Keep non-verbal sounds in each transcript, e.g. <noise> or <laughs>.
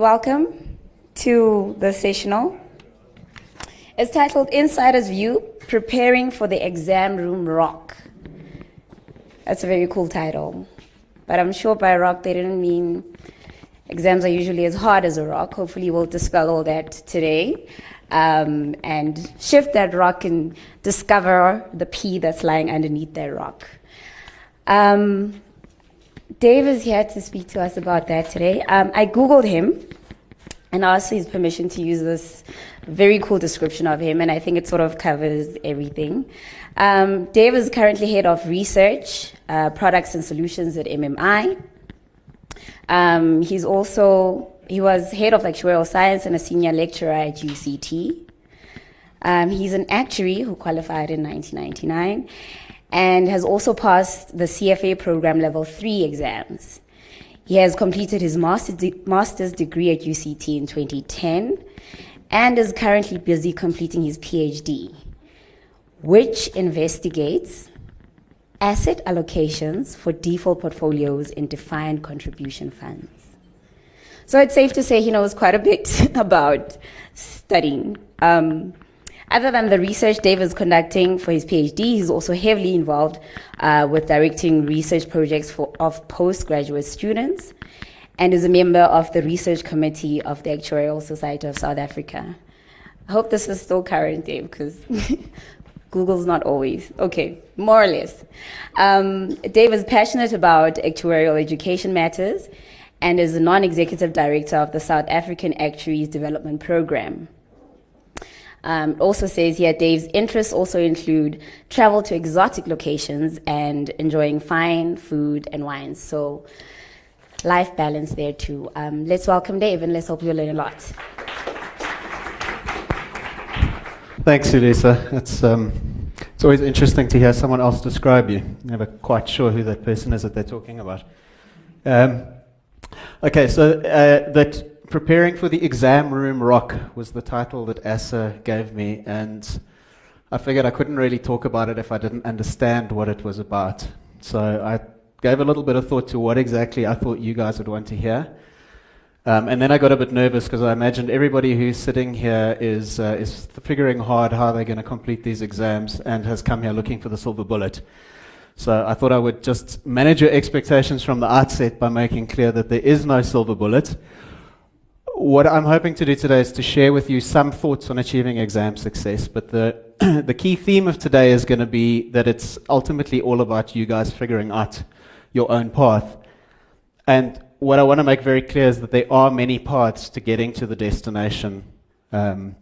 Welcome to the sessional. It's titled Insider's View Preparing for the Exam Room Rock. That's a very cool title. But I'm sure by rock they didn't mean exams are usually as hard as a rock. Hopefully, we'll dispel all that today um, and shift that rock and discover the P that's lying underneath that rock. Um, Dave is here to speak to us about that today. Um, I Googled him and asked his permission to use this very cool description of him, and I think it sort of covers everything. Um, Dave is currently head of research, uh, products and solutions at MMI. Um, he's also he was head of actuarial science and a senior lecturer at UCT. Um, he's an actuary who qualified in 1999 and has also passed the CFA program level three exams. He has completed his master's degree at UCT in 2010 and is currently busy completing his PhD, which investigates asset allocations for default portfolios in defined contribution funds. So it's safe to say he knows quite a bit <laughs> about studying. Um, other than the research Dave is conducting for his PhD, he's also heavily involved uh, with directing research projects for, of postgraduate students and is a member of the research committee of the Actuarial Society of South Africa. I hope this is still current, Dave, because <laughs> Google's not always. Okay, more or less. Um, Dave is passionate about actuarial education matters and is a non executive director of the South African Actuaries Development Program. Um, also says here Dave's interests also include travel to exotic locations and enjoying fine food and wines. So, life balance there too. Um, let's welcome Dave and let's hope you learn a lot. Thanks, Elisa. It's, um, it's always interesting to hear someone else describe you. Never quite sure who that person is that they're talking about. Um, okay, so uh, that Preparing for the Exam Room Rock was the title that ASSA gave me, and I figured I couldn't really talk about it if I didn't understand what it was about. So I gave a little bit of thought to what exactly I thought you guys would want to hear. Um, and then I got a bit nervous because I imagined everybody who's sitting here is, uh, is figuring hard how they're going to complete these exams and has come here looking for the silver bullet. So I thought I would just manage your expectations from the outset by making clear that there is no silver bullet what I'm hoping to do today is to share with you some thoughts on achieving exam success. But the, <clears throat> the key theme of today is going to be that it's ultimately all about you guys figuring out your own path. And what I want to make very clear is that there are many paths to getting to the destination. Um,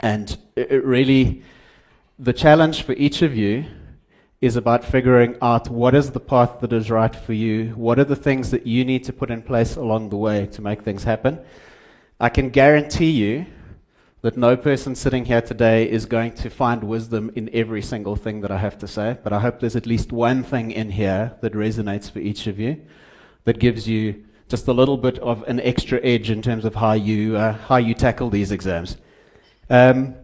and it, it really, the challenge for each of you is about figuring out what is the path that is right for you, what are the things that you need to put in place along the way to make things happen. I can guarantee you that no person sitting here today is going to find wisdom in every single thing that I have to say, but I hope there's at least one thing in here that resonates for each of you that gives you just a little bit of an extra edge in terms of how you, uh, how you tackle these exams. Um,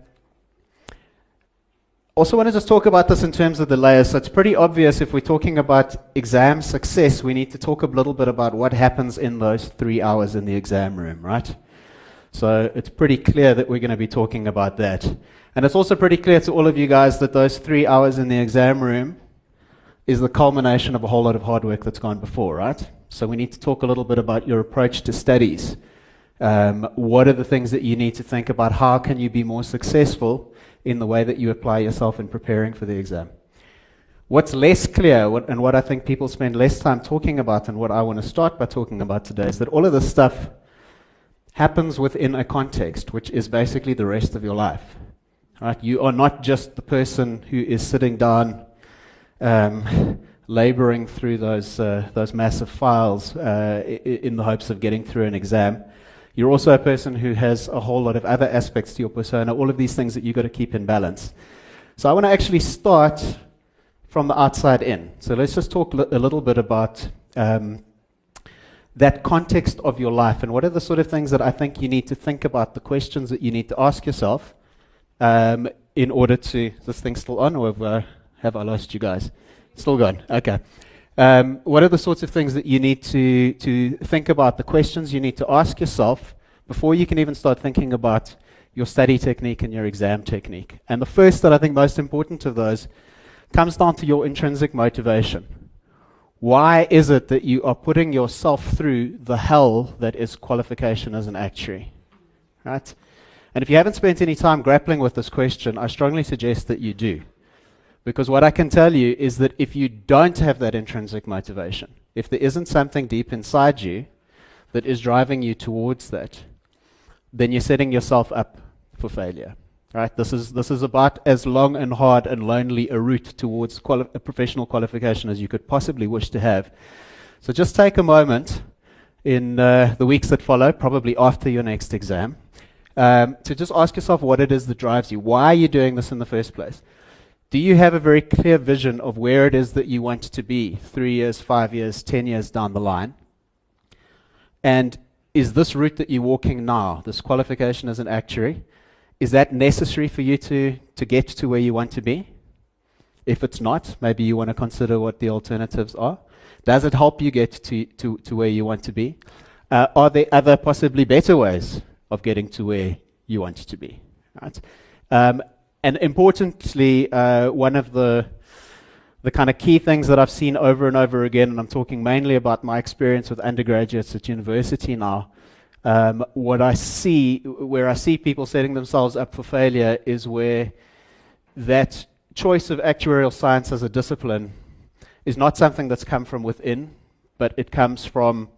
also, want to just talk about this in terms of the layers. So, it's pretty obvious if we're talking about exam success, we need to talk a little bit about what happens in those three hours in the exam room, right? So it's pretty clear that we're going to be talking about that. And it's also pretty clear to all of you guys that those three hours in the exam room is the culmination of a whole lot of hard work that's gone before, right? So we need to talk a little bit about your approach to studies. Um, what are the things that you need to think about? How can you be more successful in the way that you apply yourself in preparing for the exam? What's less clear, what, and what I think people spend less time talking about, and what I want to start by talking about today, is that all of this stuff happens within a context, which is basically the rest of your life. Right? You are not just the person who is sitting down, um, laboring through those, uh, those massive files uh, in the hopes of getting through an exam. You're also a person who has a whole lot of other aspects to your persona, all of these things that you've got to keep in balance. So I want to actually start from the outside in. So let's just talk a little bit about um, that context of your life and what are the sort of things that I think you need to think about, the questions that you need to ask yourself um, in order to. Is this thing still on or have, uh, have I lost you guys? Still gone. Okay. Um, what are the sorts of things that you need to, to think about, the questions you need to ask yourself before you can even start thinking about your study technique and your exam technique. And the first that I think most important of those comes down to your intrinsic motivation. Why is it that you are putting yourself through the hell that is qualification as an actuary? Right? And if you haven't spent any time grappling with this question, I strongly suggest that you do. Because what I can tell you is that if you don't have that intrinsic motivation, if there isn't something deep inside you that is driving you towards that, then you're setting yourself up for failure. Right? This is, this is about as long and hard and lonely a route towards quali- a professional qualification as you could possibly wish to have. So just take a moment in uh, the weeks that follow, probably after your next exam, um, to just ask yourself what it is that drives you. Why are you doing this in the first place? Do you have a very clear vision of where it is that you want to be three years, five years, ten years down the line? And is this route that you're walking now, this qualification as an actuary, is that necessary for you to, to get to where you want to be? If it's not, maybe you want to consider what the alternatives are. Does it help you get to, to, to where you want to be? Uh, are there other possibly better ways of getting to where you want to be? Right? Um, and importantly, uh, one of the the kind of key things that I've seen over and over again, and I'm talking mainly about my experience with undergraduates at university now. Um, what I see, where I see people setting themselves up for failure, is where that choice of actuarial science as a discipline is not something that's come from within, but it comes from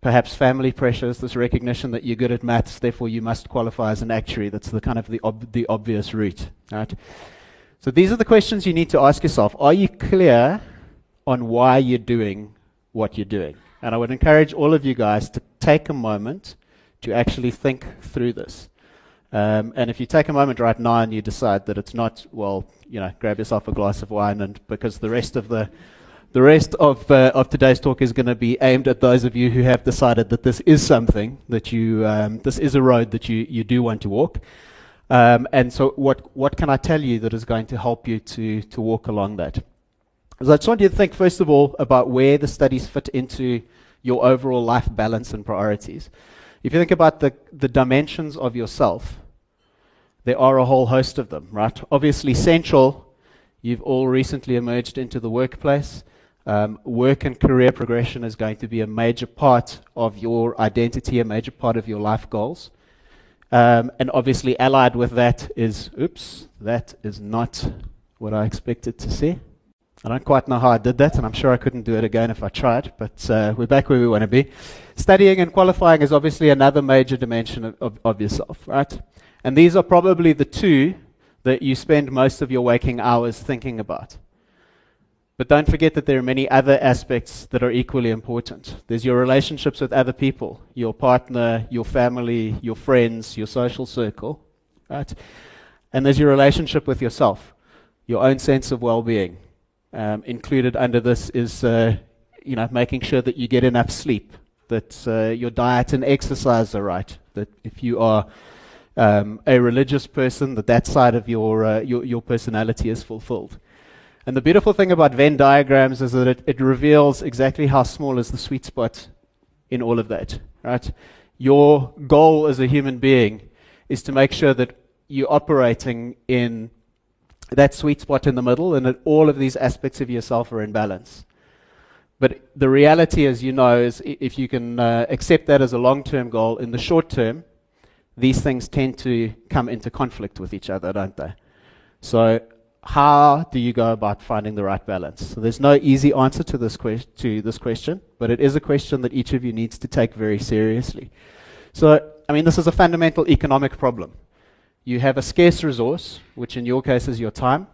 perhaps family pressures, this recognition that you're good at maths, therefore you must qualify as an actuary. That's the kind of the, ob- the obvious route, right? So these are the questions you need to ask yourself. Are you clear on why you're doing what you're doing? And I would encourage all of you guys to take a moment to actually think through this. Um, and if you take a moment right now and you decide that it's not, well, you know, grab yourself a glass of wine, and because the rest of the the rest of uh, of today's talk is going to be aimed at those of you who have decided that this is something that you, um, this is a road that you you do want to walk. Um, and so, what, what can I tell you that is going to help you to, to walk along that? So, I just want you to think, first of all, about where the studies fit into your overall life balance and priorities. If you think about the, the dimensions of yourself, there are a whole host of them, right? Obviously, central, you've all recently emerged into the workplace. Um, work and career progression is going to be a major part of your identity, a major part of your life goals. Um, and obviously, allied with that is, oops, that is not what I expected to see. I don't quite know how I did that, and I'm sure I couldn't do it again if I tried, but uh, we're back where we want to be. Studying and qualifying is obviously another major dimension of, of, of yourself, right? And these are probably the two that you spend most of your waking hours thinking about. But don't forget that there are many other aspects that are equally important. There's your relationships with other people, your partner, your family, your friends, your social circle, right? And there's your relationship with yourself, your own sense of well-being. Um, included under this is, uh, you know, making sure that you get enough sleep, that uh, your diet and exercise are right, that if you are um, a religious person, that that side of your, uh, your, your personality is fulfilled. And the beautiful thing about Venn diagrams is that it, it reveals exactly how small is the sweet spot in all of that, right? Your goal as a human being is to make sure that you're operating in that sweet spot in the middle and that all of these aspects of yourself are in balance. But the reality, as you know, is if you can uh, accept that as a long term goal, in the short term, these things tend to come into conflict with each other, don't they? So how do you go about finding the right balance? So there's no easy answer to this, que- to this question, but it is a question that each of you needs to take very seriously. So, I mean, this is a fundamental economic problem. You have a scarce resource, which in your case is your time,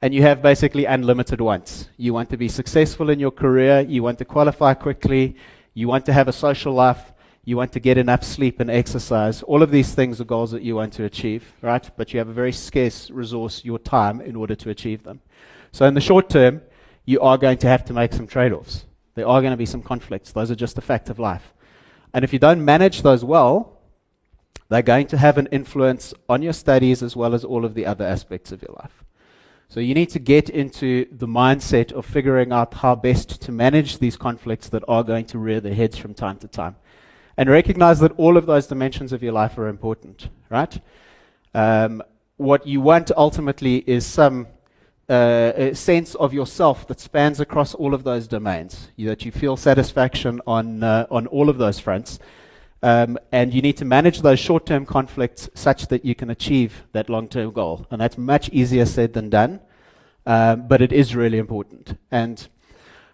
and you have basically unlimited wants. You want to be successful in your career, you want to qualify quickly, you want to have a social life, you want to get enough sleep and exercise. All of these things are goals that you want to achieve, right? But you have a very scarce resource, your time, in order to achieve them. So in the short term, you are going to have to make some trade offs. There are going to be some conflicts. Those are just a fact of life. And if you don't manage those well, they're going to have an influence on your studies as well as all of the other aspects of your life. So you need to get into the mindset of figuring out how best to manage these conflicts that are going to rear their heads from time to time. and recognize that all of those dimensions of your life are important, right? Um, what you want ultimately is some uh, sense of yourself that spans across all of those domains, you, that you feel satisfaction on, uh, on all of those fronts. Um, and you need to manage those short term conflicts such that you can achieve that long term goal. And that's much easier said than done, um, but it is really important. And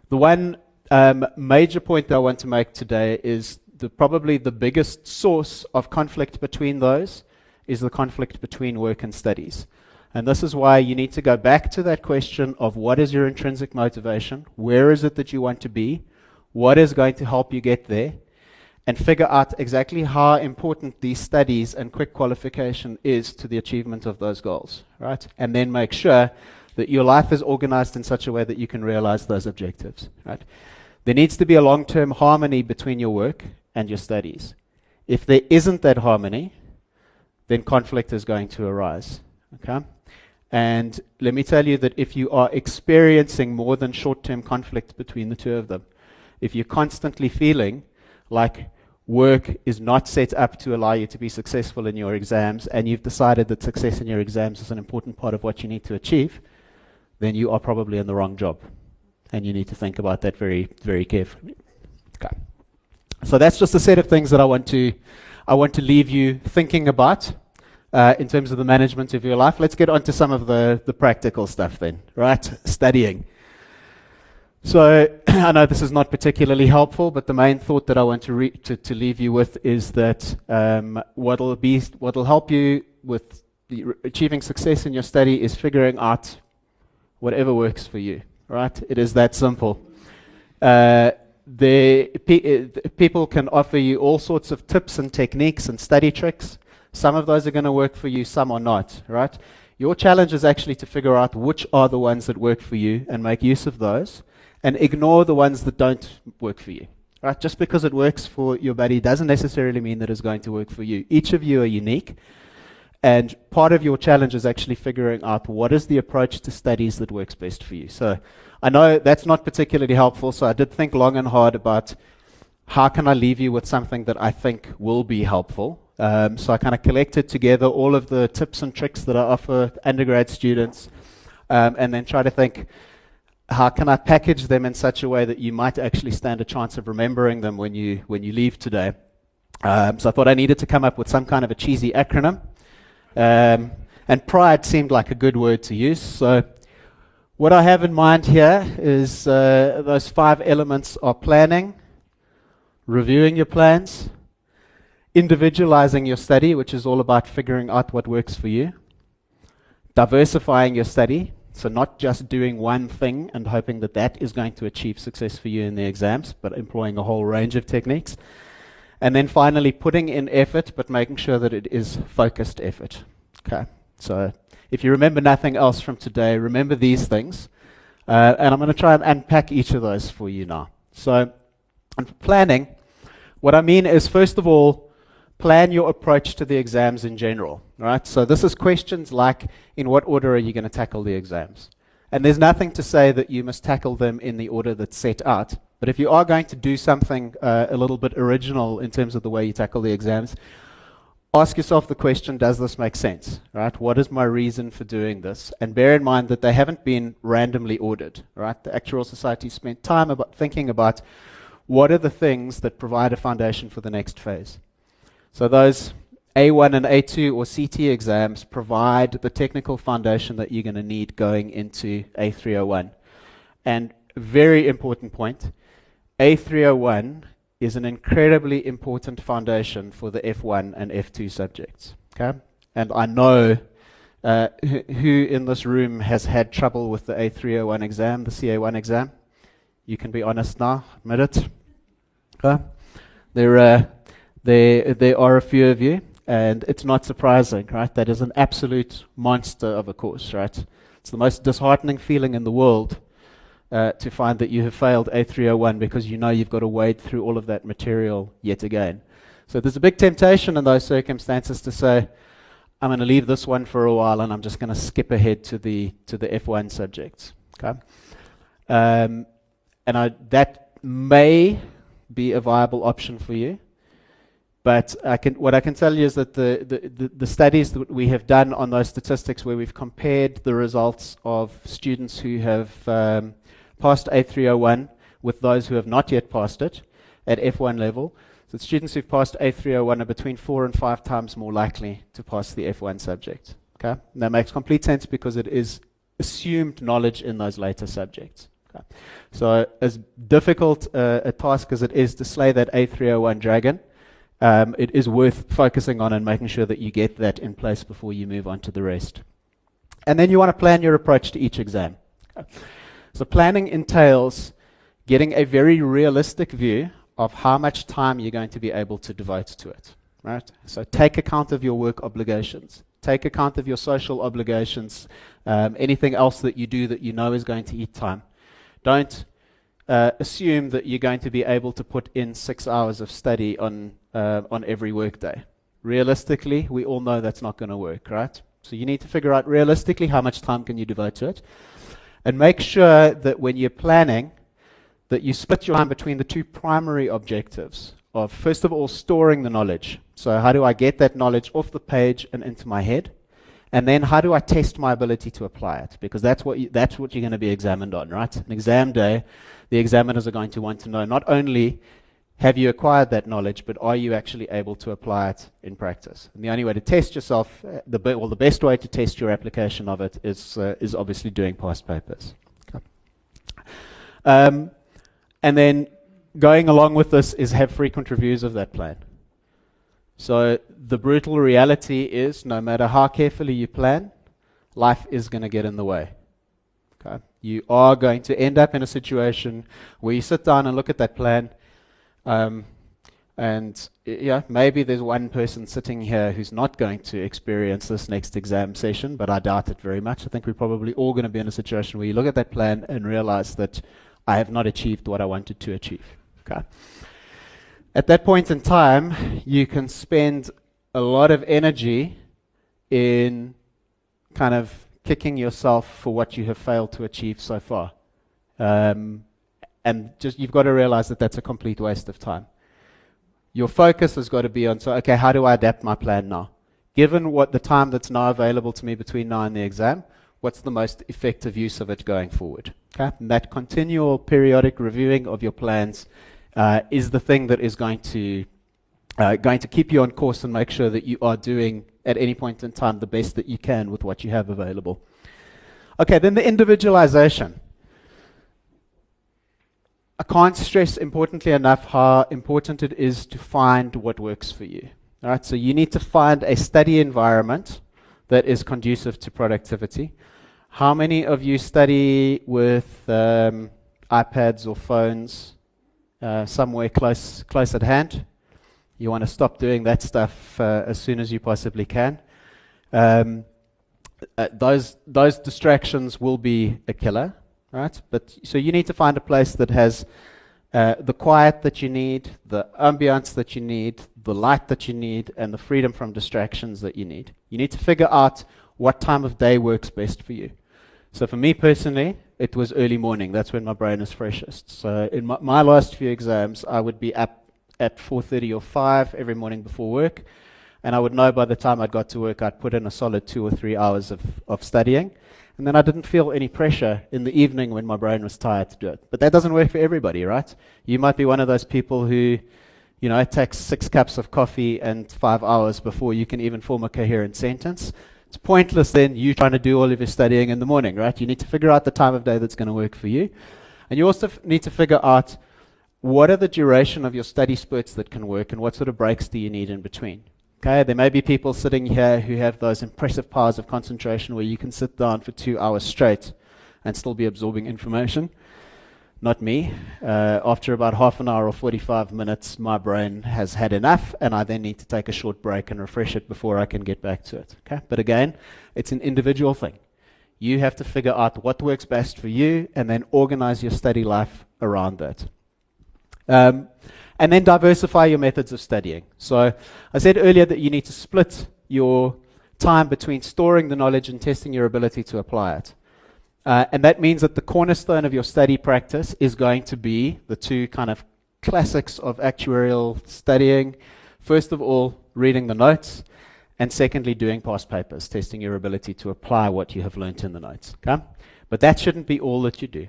the one um, major point that I want to make today is the, probably the biggest source of conflict between those is the conflict between work and studies. And this is why you need to go back to that question of what is your intrinsic motivation? Where is it that you want to be? What is going to help you get there? And figure out exactly how important these studies and quick qualification is to the achievement of those goals, right? And then make sure that your life is organized in such a way that you can realize those objectives, right? There needs to be a long term harmony between your work and your studies. If there isn't that harmony, then conflict is going to arise. Okay? And let me tell you that if you are experiencing more than short term conflict between the two of them, if you're constantly feeling like work is not set up to allow you to be successful in your exams, and you've decided that success in your exams is an important part of what you need to achieve, then you are probably in the wrong job. And you need to think about that very, very carefully. Okay. So that's just a set of things that I want to, I want to leave you thinking about uh, in terms of the management of your life. Let's get on to some of the, the practical stuff then, right? Studying. So <clears throat> I know this is not particularly helpful, but the main thought that I want to, re- to, to leave you with is that um, what'll be what'll help you with re- achieving success in your study is figuring out whatever works for you. Right? It is that simple. Uh, the pe- uh, people can offer you all sorts of tips and techniques and study tricks. Some of those are going to work for you, some are not, right? Your challenge is actually to figure out which are the ones that work for you and make use of those and ignore the ones that don't work for you. Right? Just because it works for your buddy doesn't necessarily mean that it's going to work for you. Each of you are unique. And part of your challenge is actually figuring out what is the approach to studies that works best for you. So I know that's not particularly helpful, so I did think long and hard about how can I leave you with something that I think will be helpful. Um, so I kind of collected together all of the tips and tricks that I offer undergrad students, um, and then try to think how can I package them in such a way that you might actually stand a chance of remembering them when you when you leave today. Um, so I thought I needed to come up with some kind of a cheesy acronym, um, and pride seemed like a good word to use. So what I have in mind here is uh, those five elements are planning, reviewing your plans individualizing your study, which is all about figuring out what works for you, diversifying your study, so not just doing one thing and hoping that that is going to achieve success for you in the exams, but employing a whole range of techniques. And then finally, putting in effort, but making sure that it is focused effort. Okay, so if you remember nothing else from today, remember these things. Uh, and I'm going to try and unpack each of those for you now. So, planning, what I mean is, first of all, plan your approach to the exams in general, right? So this is questions like, in what order are you going to tackle the exams? And there's nothing to say that you must tackle them in the order that's set out. But if you are going to do something uh, a little bit original in terms of the way you tackle the exams, ask yourself the question, does this make sense? Right? What is my reason for doing this? And bear in mind that they haven't been randomly ordered. Right? The Actuarial Society spent time about thinking about what are the things that provide a foundation for the next phase. So those A1 and A2 or CT exams provide the technical foundation that you're going to need going into A301. And very important point, A301 is an incredibly important foundation for the F1 and F2 subjects. Okay? And I know uh, who in this room has had trouble with the A301 exam, the CA1 exam. You can be honest now, admit it. Okay? There, uh, there, there are a few of you, and it's not surprising, right? That is an absolute monster of a course, right? It's the most disheartening feeling in the world uh, to find that you have failed A301 because you know you've got to wade through all of that material yet again. So there's a big temptation in those circumstances to say, I'm going to leave this one for a while and I'm just going to skip ahead to the, to the F1 subjects. Okay? Um, and I, that may be a viable option for you. But I can, what I can tell you is that the, the, the, studies that we have done on those statistics, where we've compared the results of students who have um, passed A301 with those who have not yet passed it at F1 level, so students who've passed A301 are between four and five times more likely to pass the F1 subject. Okay, and that makes complete sense because it is assumed knowledge in those later subjects. Okay. So, as difficult uh, a task as it is to slay that A301 dragon, um, it is worth focusing on and making sure that you get that in place before you move on to the rest. And then you want to plan your approach to each exam. So, planning entails getting a very realistic view of how much time you're going to be able to devote to it. Right? So, take account of your work obligations, take account of your social obligations, um, anything else that you do that you know is going to eat time. Don't uh, assume that you're going to be able to put in six hours of study on uh, on every workday. Realistically, we all know that's not going to work, right? So you need to figure out realistically how much time can you devote to it, and make sure that when you're planning, that you split your time between the two primary objectives of first of all storing the knowledge. So how do I get that knowledge off the page and into my head? And then how do I test my ability to apply it? Because that's what you, that's what you're going to be examined on, right? An exam day, the examiners are going to want to know not only have you acquired that knowledge, but are you actually able to apply it in practice? And the only way to test yourself, uh, the be- well, the best way to test your application of it is uh, is obviously doing past papers. Okay. Um, and then going along with this is have frequent reviews of that plan. So the brutal reality is, no matter how carefully you plan, life is going to get in the way. Okay? You are going to end up in a situation where you sit down and look at that plan um, and yeah, maybe there's one person sitting here who's not going to experience this next exam session, but I doubt it very much. I think we're probably all going to be in a situation where you look at that plan and realize that I have not achieved what I wanted to achieve. Okay. At that point in time, you can spend a lot of energy in kind of kicking yourself for what you have failed to achieve so far. Um, and just you've got to realize that that's a complete waste of time. Your focus has got to be on so okay, how do I adapt my plan now? Given what the time that's now available to me between now and the exam, what's the most effective use of it going forward? Okay, and that continual periodic reviewing of your plans uh, is the thing that is going to uh, going to keep you on course and make sure that you are doing at any point in time the best that you can with what you have available. Okay, then the individualization. I can't stress importantly enough how important it is to find what works for you. All right, so you need to find a study environment that is conducive to productivity. How many of you study with um, iPads or phones uh, somewhere close close at hand? You want to stop doing that stuff uh, as soon as you possibly can. Um, uh, those those distractions will be a killer right? But so you need to find a place that has uh, the quiet that you need, the ambience that you need, the light that you need, and the freedom from distractions that you need. You need to figure out what time of day works best for you. So for me personally, it was early morning. That's when my brain is freshest. So in my, my last few exams, I would be up at 4:30 or 5 every morning before work, and I would know by the time I'd got to work, I'd put in a solid two or three hours of, of studying and then I didn't feel any pressure in the evening when my brain was tired to do it. But that doesn't work for everybody, right? You might be one of those people who, you know, it takes six cups of coffee and five hours before you can even form a coherent sentence. It's pointless then you trying to do all of your studying in the morning, right? You need to figure out the time of day that's going to work for you. And you also f- need to figure out what are the duration of your study spurts that can work and what sort of breaks do you need in between. Okay, there may be people sitting here who have those impressive powers of concentration where you can sit down for two hours straight and still be absorbing information. Not me. Uh, after about half an hour or 45 minutes, my brain has had enough, and I then need to take a short break and refresh it before I can get back to it. Okay? But again, it's an individual thing. You have to figure out what works best for you and then organize your study life around that. Um, and then diversify your methods of studying. So I said earlier that you need to split your time between storing the knowledge and testing your ability to apply it. Uh, and that means that the cornerstone of your study practice is going to be the two kind of classics of actuarial studying first of all, reading the notes, and secondly, doing past papers, testing your ability to apply what you have learnt in the notes. Okay? But that shouldn't be all that you do.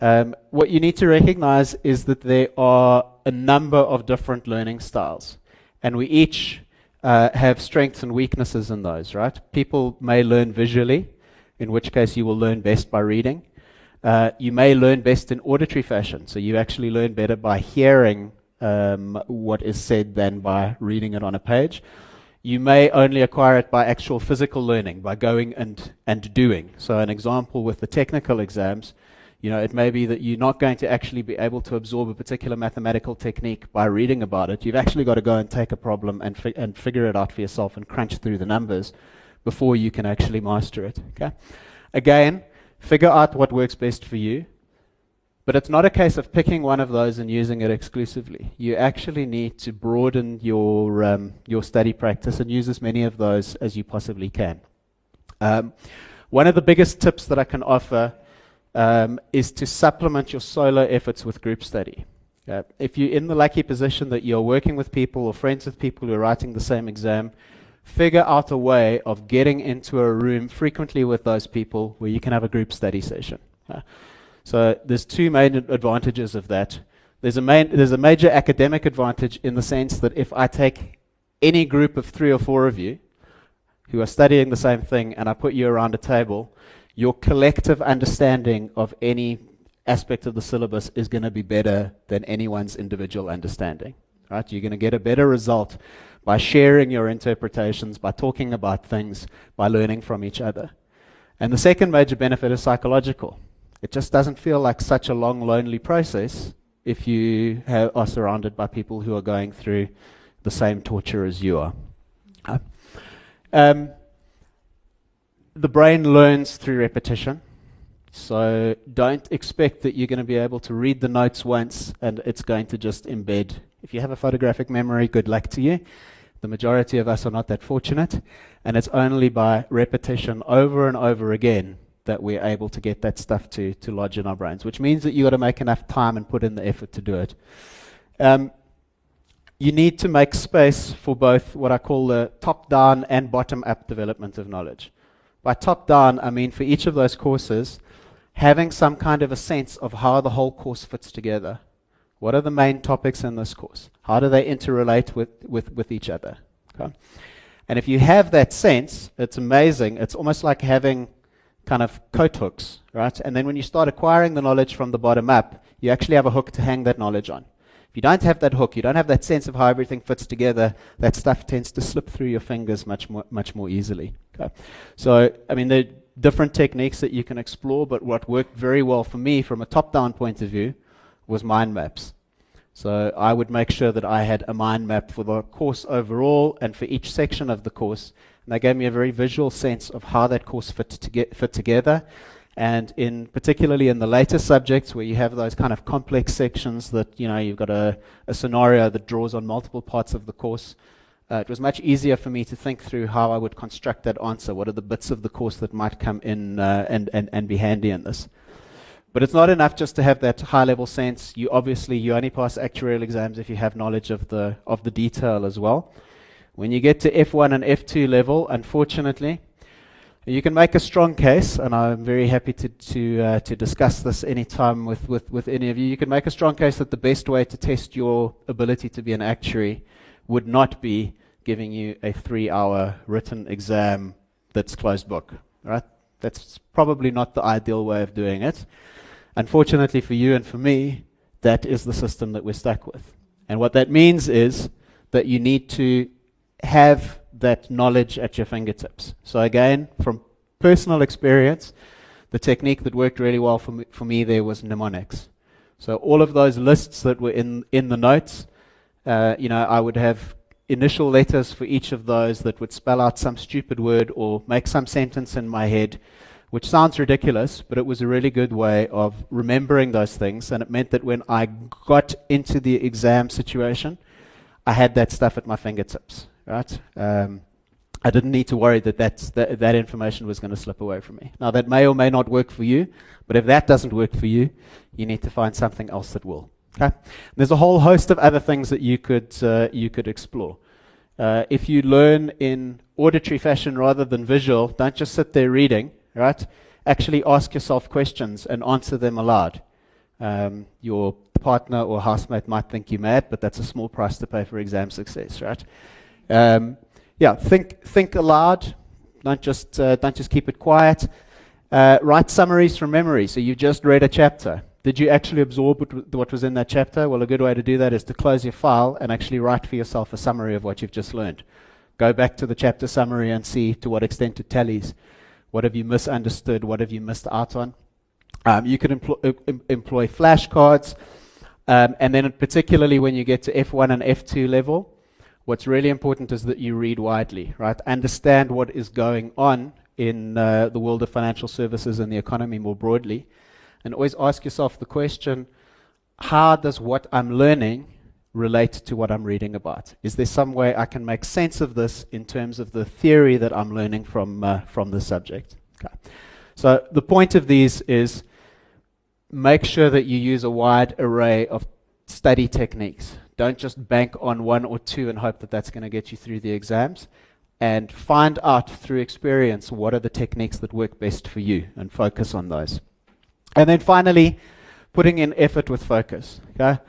Um, what you need to recognize is that there are a number of different learning styles, and we each uh, have strengths and weaknesses in those, right? People may learn visually, in which case you will learn best by reading. Uh, you may learn best in auditory fashion, so you actually learn better by hearing um, what is said than by reading it on a page. You may only acquire it by actual physical learning, by going and, and doing. So, an example with the technical exams, you know, it may be that you're not going to actually be able to absorb a particular mathematical technique by reading about it. You've actually got to go and take a problem and, fi- and figure it out for yourself and crunch through the numbers before you can actually master it. Okay? Again, figure out what works best for you. But it's not a case of picking one of those and using it exclusively. You actually need to broaden your, um, your study practice and use as many of those as you possibly can. Um, one of the biggest tips that I can offer um, is to supplement your solo efforts with group study. Uh, if you're in the lucky position that you're working with people or friends with people who are writing the same exam, figure out a way of getting into a room frequently with those people where you can have a group study session. Uh, so there's two main advantages of that. There's a, main, there's a major academic advantage in the sense that if I take any group of three or four of you who are studying the same thing and I put you around a table, your collective understanding of any aspect of the syllabus is going to be better than anyone's individual understanding. Right? You're going to get a better result by sharing your interpretations, by talking about things, by learning from each other. And the second major benefit is psychological. It just doesn't feel like such a long, lonely process if you are surrounded by people who are going through the same torture as you are. Um, the brain learns through repetition. So don't expect that you're going to be able to read the notes once and it's going to just embed. If you have a photographic memory, good luck to you. The majority of us are not that fortunate, and it's only by repetition over and over again that we're able to get that stuff to, to lodge in our brains, which means that you've got to make enough time and put in the effort to do it. Um, you need to make space for both what I call the top down and bottom up development of knowledge. By top down, I mean for each of those courses, having some kind of a sense of how the whole course fits together. What are the main topics in this course? How do they interrelate with, with, with each other? Okay? And if you have that sense, it's amazing. It's almost like having kind of coat hooks, right? And then when you start acquiring the knowledge from the bottom up, you actually have a hook to hang that knowledge on. If you don't have that hook, you don't have that sense of how everything fits together, that stuff tends to slip through your fingers much more, much more easily. Okay? So, I mean, there are different techniques that you can explore, but what worked very well for me from a top down point of view was mind maps. So I would make sure that I had a mind map for the course overall and for each section of the course. And that gave me a very visual sense of how that course fit, to get, fit together. And in particularly in the later subjects where you have those kind of complex sections that, you know, you've got a, a scenario that draws on multiple parts of the course, uh, it was much easier for me to think through how I would construct that answer. What are the bits of the course that might come in uh, and, and, and be handy in this? But it's not enough just to have that high level sense. You obviously you only pass actuarial exams if you have knowledge of the of the detail as well. When you get to F1 and F2 level, unfortunately, you can make a strong case, and I'm very happy to to uh, to discuss this anytime with, with with any of you. You can make a strong case that the best way to test your ability to be an actuary would not be giving you a three-hour written exam that's closed book. Right? That's probably not the ideal way of doing it. Unfortunately for you and for me, that is the system that we're stuck with. And what that means is that you need to have that knowledge at your fingertips. So, again, from personal experience, the technique that worked really well for me, for me there was mnemonics. So, all of those lists that were in, in the notes, uh, you know, I would have initial letters for each of those that would spell out some stupid word or make some sentence in my head which sounds ridiculous, but it was a really good way of remembering those things. And it meant that when I got into the exam situation, I had that stuff at my fingertips, right? Um, I didn't need to worry that that, that information was going to slip away from me. Now, that may or may not work for you, but if that doesn't work for you, you need to find something else that will. Okay? There's a whole host of other things that you could, uh, you could explore. Uh, if you learn in auditory fashion rather than visual, don't just sit there reading, right? Actually ask yourself questions and answer them aloud. Um, your partner or housemate might think you're mad, but that's a small price to pay for exam success, right? Um, yeah, think, think aloud. Don't just, uh, don't just keep it quiet. Uh, write summaries from memory. So you just read a chapter. Did you actually absorb what was in that chapter? Well, a good way to do that is to close your file and actually write for yourself a summary of what you've just learned. Go back to the chapter summary and see to what extent it tallies. What have you misunderstood? What have you missed out on? Um, you can employ, uh, employ flashcards. Um, and then, particularly when you get to F1 and F2 level, what's really important is that you read widely, right? Understand what is going on in uh, the world of financial services and the economy more broadly and always ask yourself the question how does what I'm learning relate to what I'm reading about? Is there some way I can make sense of this in terms of the theory that I'm learning from, uh, from the subject? Okay. So the point of these is make sure that you use a wide array of study techniques. Don't just bank on one or two and hope that that's going to get you through the exams. And find out through experience what are the techniques that work best for you and focus on those. And then finally, putting in effort with focus. Okay?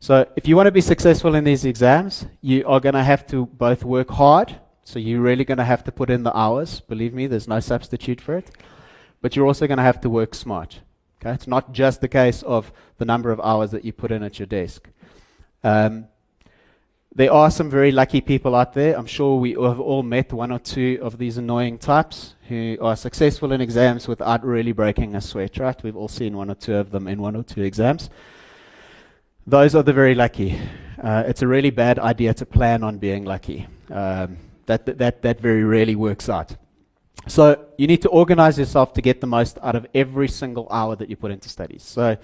So if you want to be successful in these exams, you are going to have to both work hard. So you're really going to have to put in the hours. Believe me, there's no substitute for it. But you're also going to have to work smart. Okay? It's not just the case of the number of hours that you put in at your desk. Um, there are some very lucky people out there. I'm sure we have all met one or two of these annoying types who are successful in exams without really breaking a sweat, right? We've all seen one or two of them in one or two exams. Those are the very lucky. Uh, it's a really bad idea to plan on being lucky. Um, that, that, that very rarely works out. So you need to organize yourself to get the most out of every single hour that you put into studies. So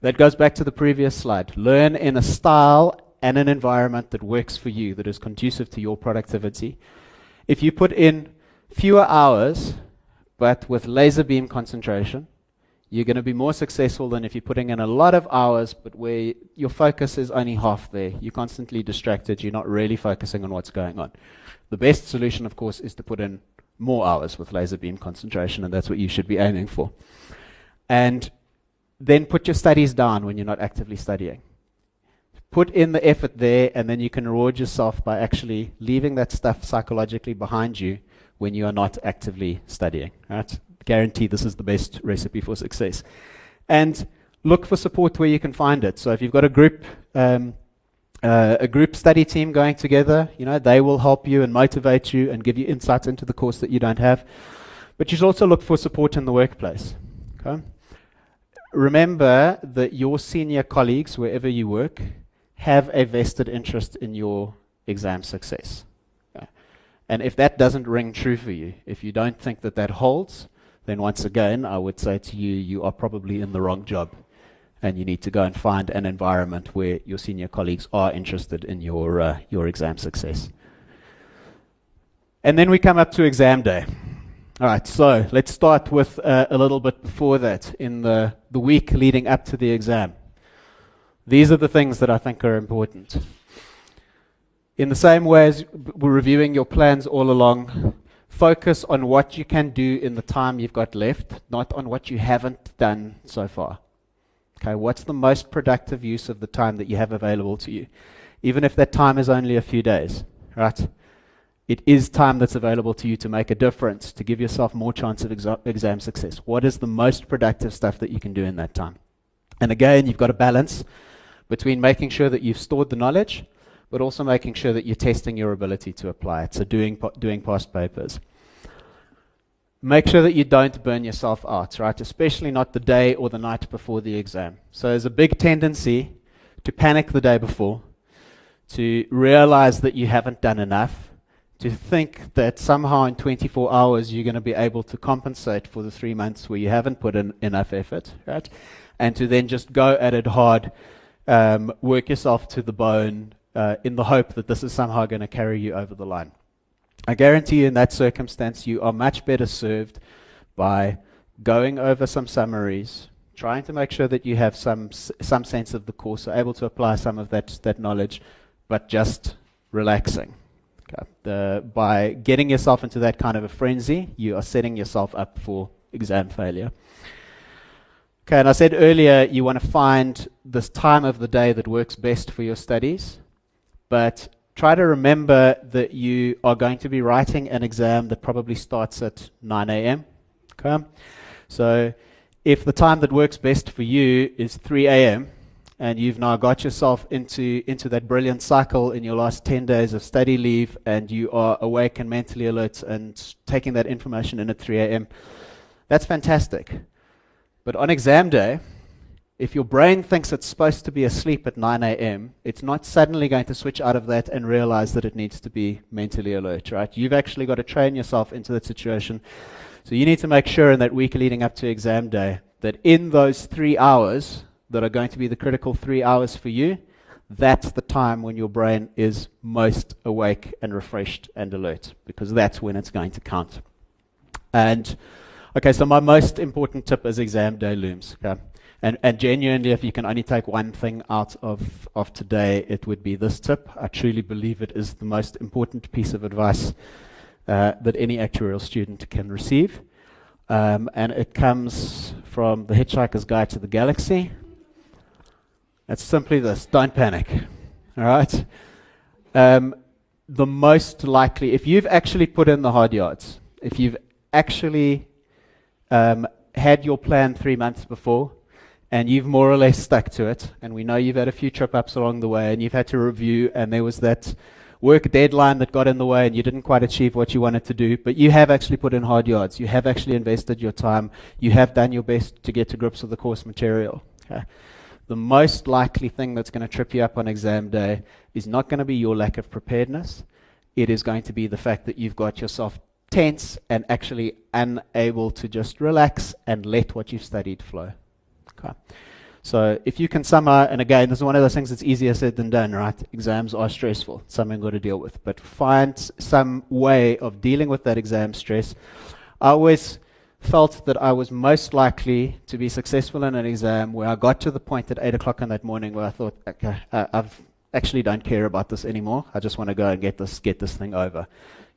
that goes back to the previous slide. Learn in a style and an environment that works for you, that is conducive to your productivity. If you put in fewer hours, but with laser beam concentration, you're going to be more successful than if you're putting in a lot of hours, but where your focus is only half there. You're constantly distracted. You're not really focusing on what's going on. The best solution, of course, is to put in more hours with laser beam concentration, and that's what you should be aiming for. And then put your studies down when you're not actively studying put in the effort there, and then you can reward yourself by actually leaving that stuff psychologically behind you when you are not actively studying. Right? Guarantee this is the best recipe for success. And look for support where you can find it. So if you've got a group, um, uh, a group study team going together, you know, they will help you and motivate you and give you insights into the course that you don't have. But you should also look for support in the workplace. Okay? Remember that your senior colleagues, wherever you work, have a vested interest in your exam success. And if that doesn't ring true for you, if you don't think that that holds, then once again, I would say to you, you are probably in the wrong job. And you need to go and find an environment where your senior colleagues are interested in your, uh, your exam success. And then we come up to exam day. All right, so let's start with uh, a little bit before that, in the, the week leading up to the exam. These are the things that I think are important. In the same way as we're reviewing your plans all along, focus on what you can do in the time you've got left, not on what you haven't done so far. Okay, what's the most productive use of the time that you have available to you? Even if that time is only a few days, right? It is time that's available to you to make a difference, to give yourself more chance of exa- exam success. What is the most productive stuff that you can do in that time? And again, you've got to balance between making sure that you've stored the knowledge, but also making sure that you're testing your ability to apply it. So doing, doing past papers. Make sure that you don't burn yourself out, right? Especially not the day or the night before the exam. So there's a big tendency to panic the day before, to realize that you haven't done enough, to think that somehow in 24 hours you're going to be able to compensate for the three months where you haven't put in enough effort, right? And to then just go at it hard um, work yourself to the bone uh, in the hope that this is somehow going to carry you over the line. I guarantee you, in that circumstance, you are much better served by going over some summaries, trying to make sure that you have some some sense of the course, are able to apply some of that that knowledge, but just relaxing. Okay. The, by getting yourself into that kind of a frenzy, you are setting yourself up for exam failure. Okay, and I said earlier you want to find this time of the day that works best for your studies, but try to remember that you are going to be writing an exam that probably starts at 9 a.m. Okay, so if the time that works best for you is 3 a.m., and you've now got yourself into, into that brilliant cycle in your last 10 days of study leave, and you are awake and mentally alert and taking that information in at 3 a.m., that's fantastic. But on exam day, if your brain thinks it's supposed to be asleep at 9 a.m., it's not suddenly going to switch out of that and realize that it needs to be mentally alert, right? You've actually got to train yourself into that situation. So you need to make sure in that week leading up to exam day that in those three hours, that are going to be the critical three hours for you, that's the time when your brain is most awake and refreshed and alert, because that's when it's going to count. And okay, so my most important tip is exam day looms. Okay? And, and genuinely, if you can only take one thing out of, of today, it would be this tip. I truly believe it is the most important piece of advice uh, that any actuarial student can receive. Um, and it comes from The Hitchhiker's Guide to the Galaxy. It's simply this don't panic. All right? Um, the most likely, if you've actually put in the hard yards, if you've actually um, had your plan three months before, and you've more or less stuck to it, and we know you've had a few trip ups along the way, and you've had to review, and there was that work deadline that got in the way, and you didn't quite achieve what you wanted to do, but you have actually put in hard yards. You have actually invested your time. You have done your best to get to grips with the course material. Okay? <laughs> the most likely thing that's going to trip you up on exam day is not going to be your lack of preparedness. It is going to be the fact that you've got yourself tense and actually unable to just relax and let what you've studied flow. Okay. So if you can somehow, and again, this is one of those things that's easier said than done, right? Exams are stressful. Something got to deal with. But find some way of dealing with that exam stress. I always felt that I was most likely to be successful in an exam where I got to the point at 8 o'clock in that morning where I thought, okay, I've actually don't care about this anymore. I just want to go and get this, get this thing over.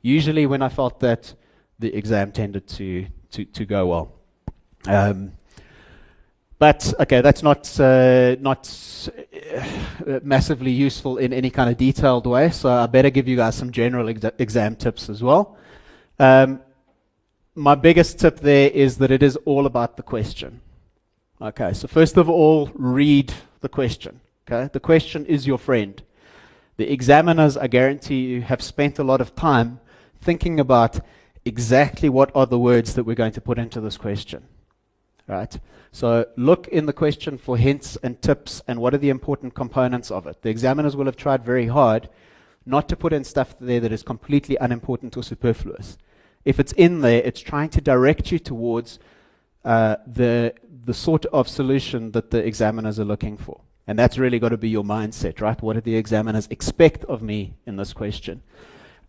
Usually when I felt that, the exam tended to, to, to go well. Um, but okay, that's not uh, not uh, massively useful in any kind of detailed way. So I better give you guys some general ex- exam tips as well. Um, my biggest tip there is that it is all about the question. Okay, so first of all, read the question. Okay, the question is your friend. The examiners, I guarantee you, have spent a lot of time thinking about exactly what are the words that we're going to put into this question. Right? So look in the question for hints and tips and what are the important components of it. The examiners will have tried very hard not to put in stuff there that is completely unimportant or superfluous if it's in there, it's trying to direct you towards uh, the, the sort of solution that the examiners are looking for. And that's really got to be your mindset, right? What do the examiners expect of me in this question?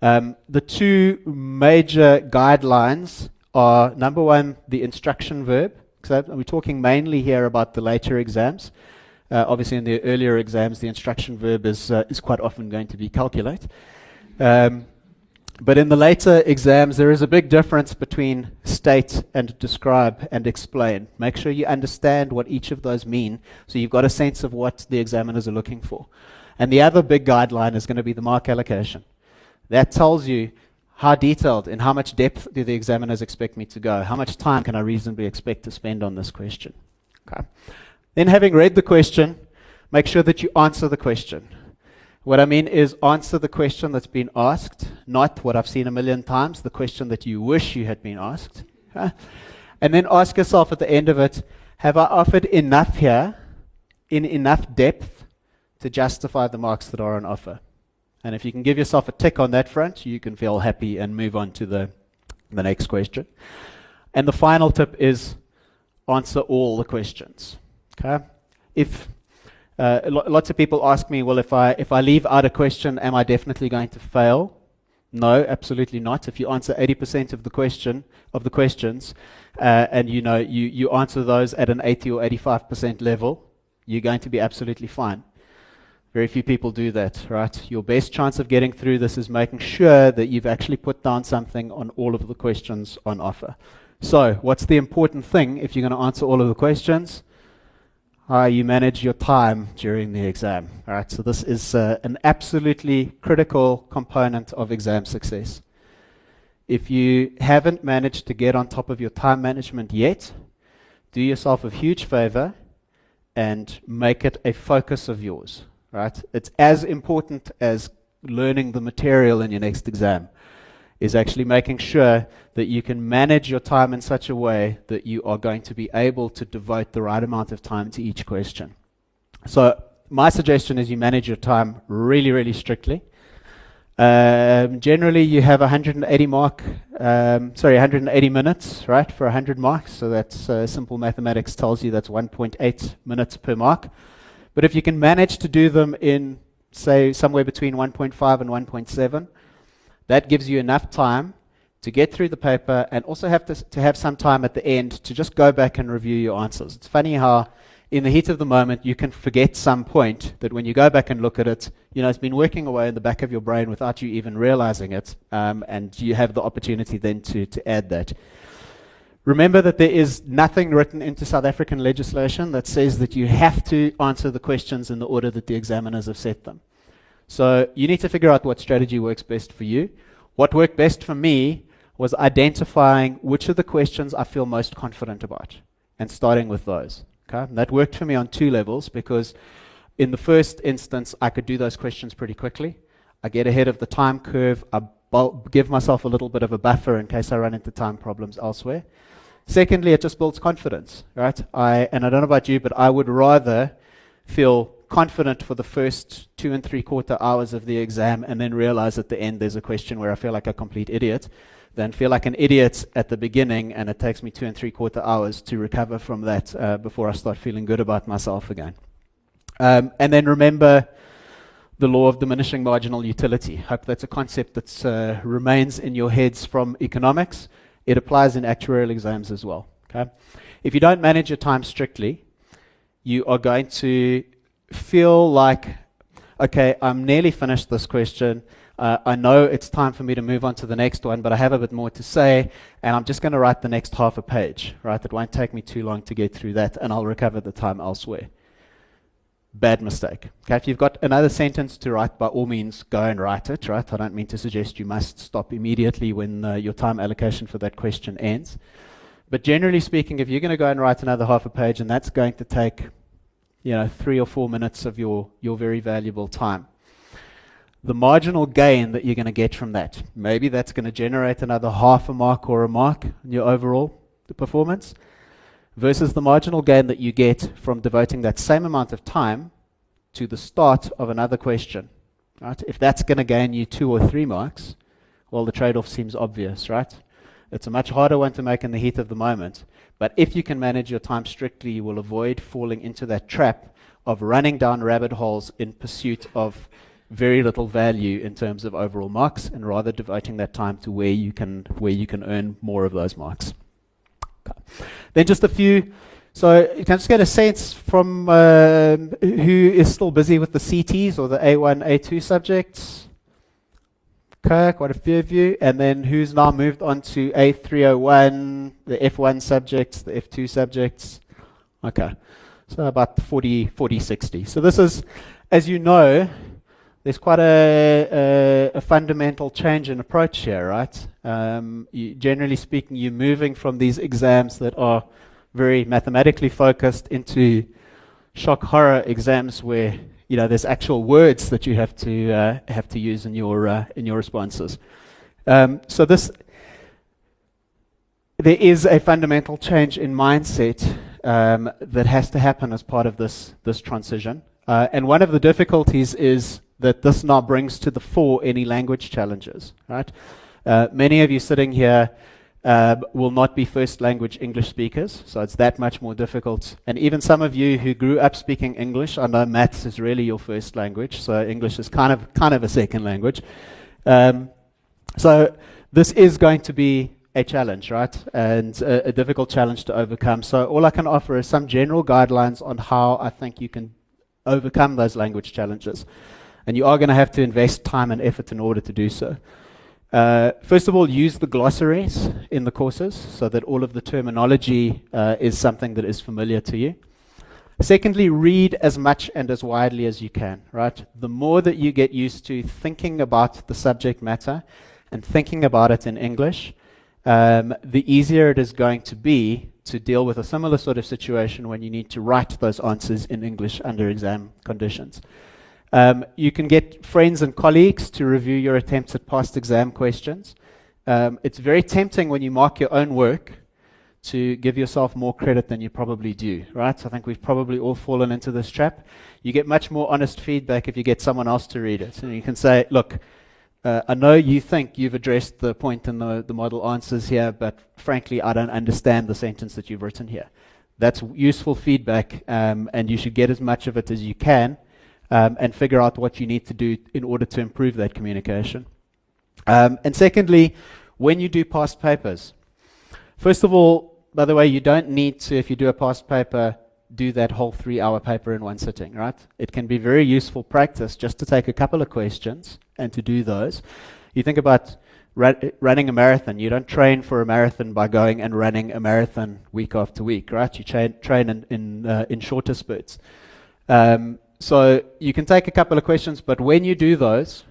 Um, the two major guidelines are number one, the instruction verb. We're talking mainly here about the later exams. Uh, obviously, in the earlier exams, the instruction verb is, uh, is quite often going to be calculate. Um, but in the later exams, there is a big difference between state and describe and explain. Make sure you understand what each of those mean so you've got a sense of what the examiners are looking for. And the other big guideline is going to be the mark allocation. That tells you how detailed and how much depth do the examiners expect me to go? How much time can I reasonably expect to spend on this question? Okay. Then, having read the question, make sure that you answer the question. What I mean is answer the question that's been asked, not what I've seen a million times, the question that you wish you had been asked. And then ask yourself at the end of it, have I offered enough here, in enough depth, to justify the marks that are on offer? And if you can give yourself a tick on that front, you can feel happy and move on to the, the next question. And the final tip is answer all the questions. Okay? If uh, lots of people ask me, well, if I, if I leave out a question, am I definitely going to fail? No, absolutely not. If you answer 80% of the question of the questions, uh, and you know you, you answer those at an 80 or 85% level, you're going to be absolutely fine. Very few people do that, right? Your best chance of getting through this is making sure that you've actually put down something on all of the questions on offer. So, what's the important thing if you're going to answer all of the questions? How you manage your time during the exam. All right, so this is uh, an absolutely critical component of exam success. If you haven't managed to get on top of your time management yet, do yourself a huge favor and make it a focus of yours right? It's as important as learning the material in your next exam is actually making sure that you can manage your time in such a way that you are going to be able to devote the right amount of time to each question. So my suggestion is you manage your time really, really strictly. Um, generally, you have 180 mark, um, sorry, 180 minutes, right, for 100 marks. So that's uh, simple mathematics tells you that's 1.8 minutes per mark. But if you can manage to do them in, say, somewhere between 1.5 and 1.7, that gives you enough time to get through the paper and also have to, to have some time at the end to just go back and review your answers. It's funny how, in the heat of the moment, you can forget some point that when you go back and look at it, you know, it's been working away in the back of your brain without you even realizing it, um, and you have the opportunity then to, to add that. Remember that there is nothing written into South African legislation that says that you have to answer the questions in the order that the examiners have set them. So you need to figure out what strategy works best for you. What worked best for me was identifying which of the questions I feel most confident about and starting with those. Okay? That worked for me on two levels because in the first instance, I could do those questions pretty quickly. I get ahead of the time curve. I give myself a little bit of a buffer in case I run into time problems elsewhere. Secondly, it just builds confidence, right? I, and I don't know about you, but I would rather feel confident for the first two and three quarter hours of the exam and then realize at the end there's a question where I feel like a complete idiot than feel like an idiot at the beginning and it takes me two and three quarter hours to recover from that uh, before I start feeling good about myself again. Um, and then remember the law of diminishing marginal utility. Hope that's a concept that uh, remains in your heads from economics. It applies in actuarial exams as well. Okay? If you don't manage your time strictly, you are going to feel like, okay, I'm nearly finished this question. Uh, I know it's time for me to move on to the next one, but I have a bit more to say, and I'm just going to write the next half a page, right? It won't take me too long to get through that, and I'll recover the time elsewhere. Bad mistake. Okay, if you've got another sentence to write, by all means, go and write it, right? I don't mean to suggest you must stop immediately when uh, your time allocation for that question ends. But generally speaking, if you're going to go and write another half a page, and that's going to take, you know, three or four minutes of your, your very valuable time, the marginal gain that you're going to get from that, maybe that's going to generate another half a mark or a mark in your overall performance versus the marginal gain that you get from devoting that same amount of time to the start of another question. Right? If that's going to gain you two or three marks, well, the trade off seems obvious, right? It's a much harder one to make in the heat of the moment. But if you can manage your time strictly, you will avoid falling into that trap of running down rabbit holes in pursuit of very little value in terms of overall marks and rather devoting that time to where you can where you can earn more of those marks. Okay. Then just a few. So you can just get a sense from uh, who is still busy with the CTs or the A1, A2 subjects. Okay, quite a few of you. And then who's now moved on to A301, the F1 subjects, the F2 subjects. Okay, so about 40, 40, 60. So this is, as you know, there's quite a, a, a, fundamental change in approach here, right? Um, you, generally speaking, you're moving from these exams that are very mathematically focused into shock horror exams where you know there's actual words that you have to uh, have to use in your uh, in your responses. Um, so this there is a fundamental change in mindset um, that has to happen as part of this this transition. Uh, and one of the difficulties is that this now brings to the fore any language challenges, right? Uh, many of you sitting here uh, will not be first language English speakers, so it's that much more difficult. And even some of you who grew up speaking English, I know maths is really your first language, so English is kind of kind of a second language. Um, So this is going to be a challenge, right? And a, a, difficult challenge to overcome. So all I can offer is some general guidelines on how I think you can overcome those language challenges. And you are going to have to invest time and effort in order to do so. Uh, first of all, use the glossaries in the courses so that all of the terminology uh, is something that is familiar to you. Secondly, read as much and as widely as you can, right? The more that you get used to thinking about the subject matter and thinking about it in English, um, the easier it is going to be to deal with a similar sort of situation when you need to write those answers in English under exam conditions. Um, you can get friends and colleagues to review your attempts at past exam questions. Um, it's very tempting when you mark your own work to give yourself more credit than you probably do, right? So I think we've probably all fallen into this trap. You get much more honest feedback if you get someone else to read it. And you can say, look, uh, I know you think you've addressed the point in the, the model answers here, but frankly, I don't understand the sentence that you've written here. That's useful feedback, um, and you should get as much of it as you can um, and figure out what you need to do in order to improve that communication. Um, and secondly, when you do past papers, first of all, by the way, you don't need to, if you do a past paper, do that whole three hour paper in one sitting, right? It can be very useful practice just to take a couple of questions and to do those. You think about ra- running a marathon. You don't train for a marathon by going and running a marathon week after week, right? You tra- train in, in, uh, in shorter spurts. Um, so you can take a couple of questions, but when you do those,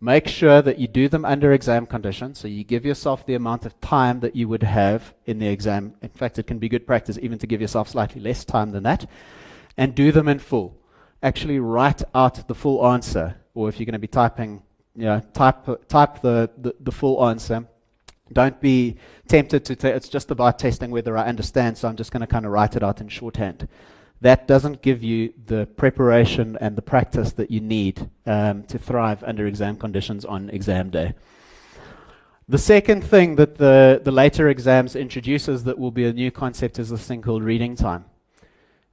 Make sure that you do them under exam conditions, so you give yourself the amount of time that you would have in the exam. In fact, it can be good practice even to give yourself slightly less time than that, and do them in full. Actually, write out the full answer, or if you're going to be typing, you know, type type the, the, the full answer. Don't be tempted to. T- it's just about testing whether I understand, so I'm just going to kind of write it out in shorthand that doesn't give you the preparation and the practice that you need um, to thrive under exam conditions on exam day. The second thing that the, the later exams introduces that will be a new concept is this thing called reading time.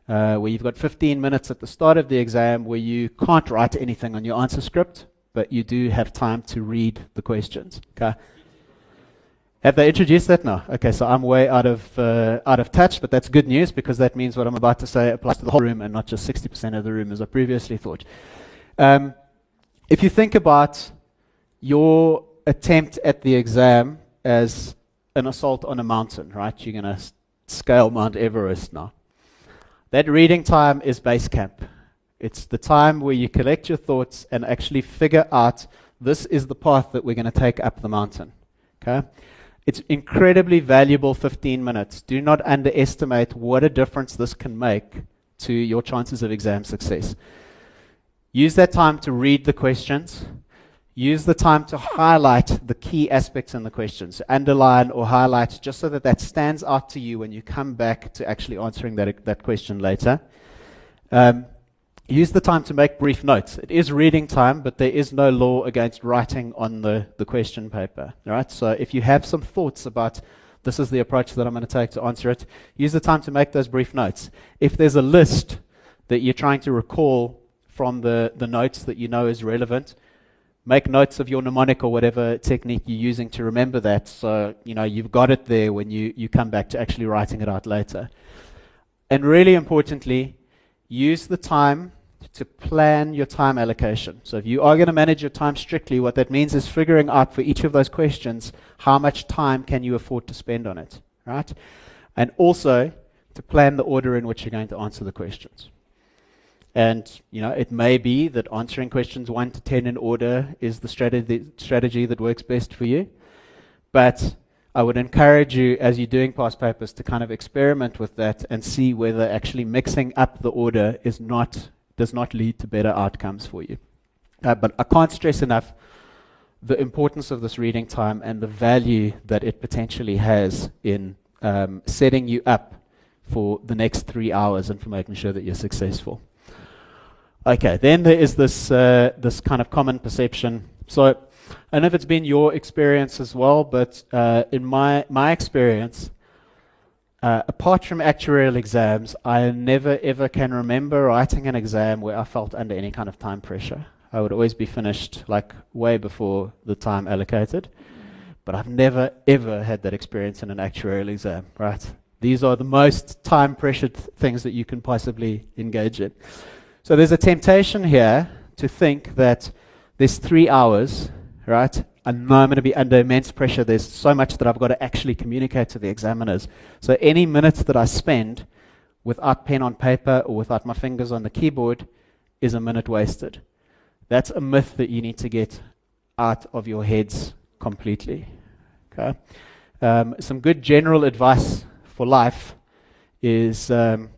Uh, where you've got 15 minutes at the start of the exam where you can't write anything on your answer script, but you do have time to read the questions. Okay? Have they introduced that? No. Okay, so I'm way out of uh, out of touch, but that's good news because that means what I'm about to say applies to the whole room and not just 60% of the room as I previously thought. Um, if you think about your attempt at the exam as an assault on a mountain, right? You're going to scale Mount Everest now. That reading time is base camp. It's the time where you collect your thoughts and actually figure out this is the path that we're going to take up the mountain. Okay? It's incredibly valuable 15 minutes. Do not underestimate what a difference this can make to your chances of exam success. Use that time to read the questions. Use the time to highlight the key aspects in the questions. Underline or highlight just so that that stands out to you when you come back to actually answering that, that question later. Um, use the time to make brief notes. It is reading time, but there is no law against writing on the, the question paper. Right? So if you have some thoughts about this is the approach that I'm going to take to answer it, use the time to make those brief notes. If there's a list that you're trying to recall from the, the notes that you know is relevant, make notes of your mnemonic or whatever technique you're using to remember that so you know you've got it there when you, you come back to actually writing it out later. And really importantly, use the time to plan your time allocation. So if you are going to manage your time strictly, what that means is figuring out for each of those questions how much time can you afford to spend on it, right? And also to plan the order in which you're going to answer the questions. And you know, it may be that answering questions one to ten in order is the strategy strategy that works best for you. But I would encourage you, as you're doing past papers, to kind of experiment with that and see whether actually mixing up the order is not does not lead to better outcomes for you. Uh, but I can't stress enough the importance of this reading time and the value that it potentially has in um, setting you up for the next three hours and for making sure that you're successful. Okay, then there is this uh, this kind of common perception. So I don't know if it's been your experience as well, but uh, in my, my experience, uh, apart from actuarial exams, I never ever can remember writing an exam where I felt under any kind of time pressure. I would always be finished like way before the time allocated. But I've never ever had that experience in an actuarial exam, right? These are the most time pressured th- things that you can possibly engage in. So there's a temptation here to think that there's three hours, right? I know I'm going to be under immense pressure. There's so much that I've got to actually communicate to the examiners. So any minutes that I spend without pen on paper or without my fingers on the keyboard is a minute wasted. That's a myth that you need to get out of your heads completely. Okay? Um, some good general advice for life is um,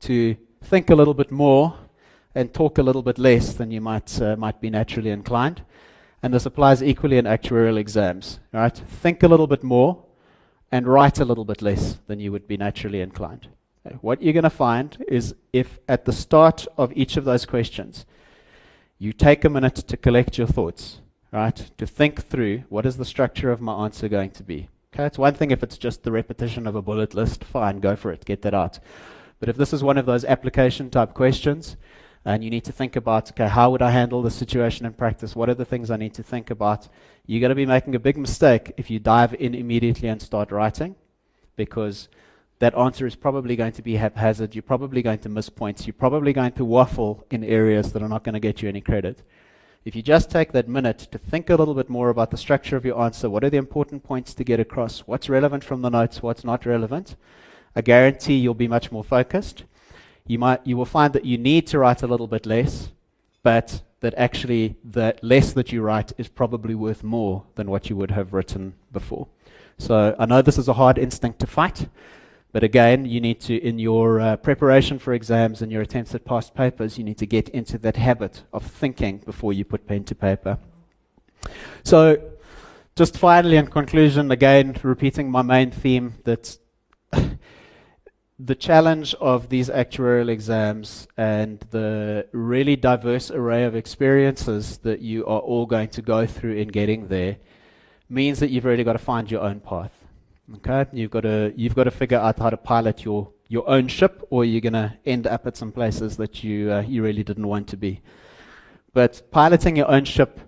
to think a little bit more and talk a little bit less than you might, uh, might be naturally inclined. And this applies equally in actuarial exams. Right? Think a little bit more and write a little bit less than you would be naturally inclined. What you're going to find is if at the start of each of those questions, you take a minute to collect your thoughts, right? To think through what is the structure of my answer going to be. Okay, it's one thing if it's just the repetition of a bullet list, fine, go for it, get that out. But if this is one of those application type questions, and you need to think about, okay, how would I handle the situation in practice? What are the things I need to think about? You're going to be making a big mistake if you dive in immediately and start writing, because that answer is probably going to be haphazard. You're probably going to miss points. You're probably going to waffle in areas that are not going to get you any credit. If you just take that minute to think a little bit more about the structure of your answer, what are the important points to get across? What's relevant from the notes? What's not relevant? I guarantee you'll be much more focused you might you will find that you need to write a little bit less, but that actually the less that you write is probably worth more than what you would have written before. So I know this is a hard instinct to fight, but again, you need to, in your uh, preparation for exams and your attempts at past papers, you need to get into that habit of thinking before you put pen to paper. So, just finally, in conclusion, again, repeating my main theme that the challenge of these actuarial exams and the really diverse array of experiences that you are all going to go through in getting there means that you've really got to find your own path. Okay, you've got to you've got to figure out how to pilot your your own ship, or you're going to end up at some places that you uh, you really didn't want to be. But piloting your own ship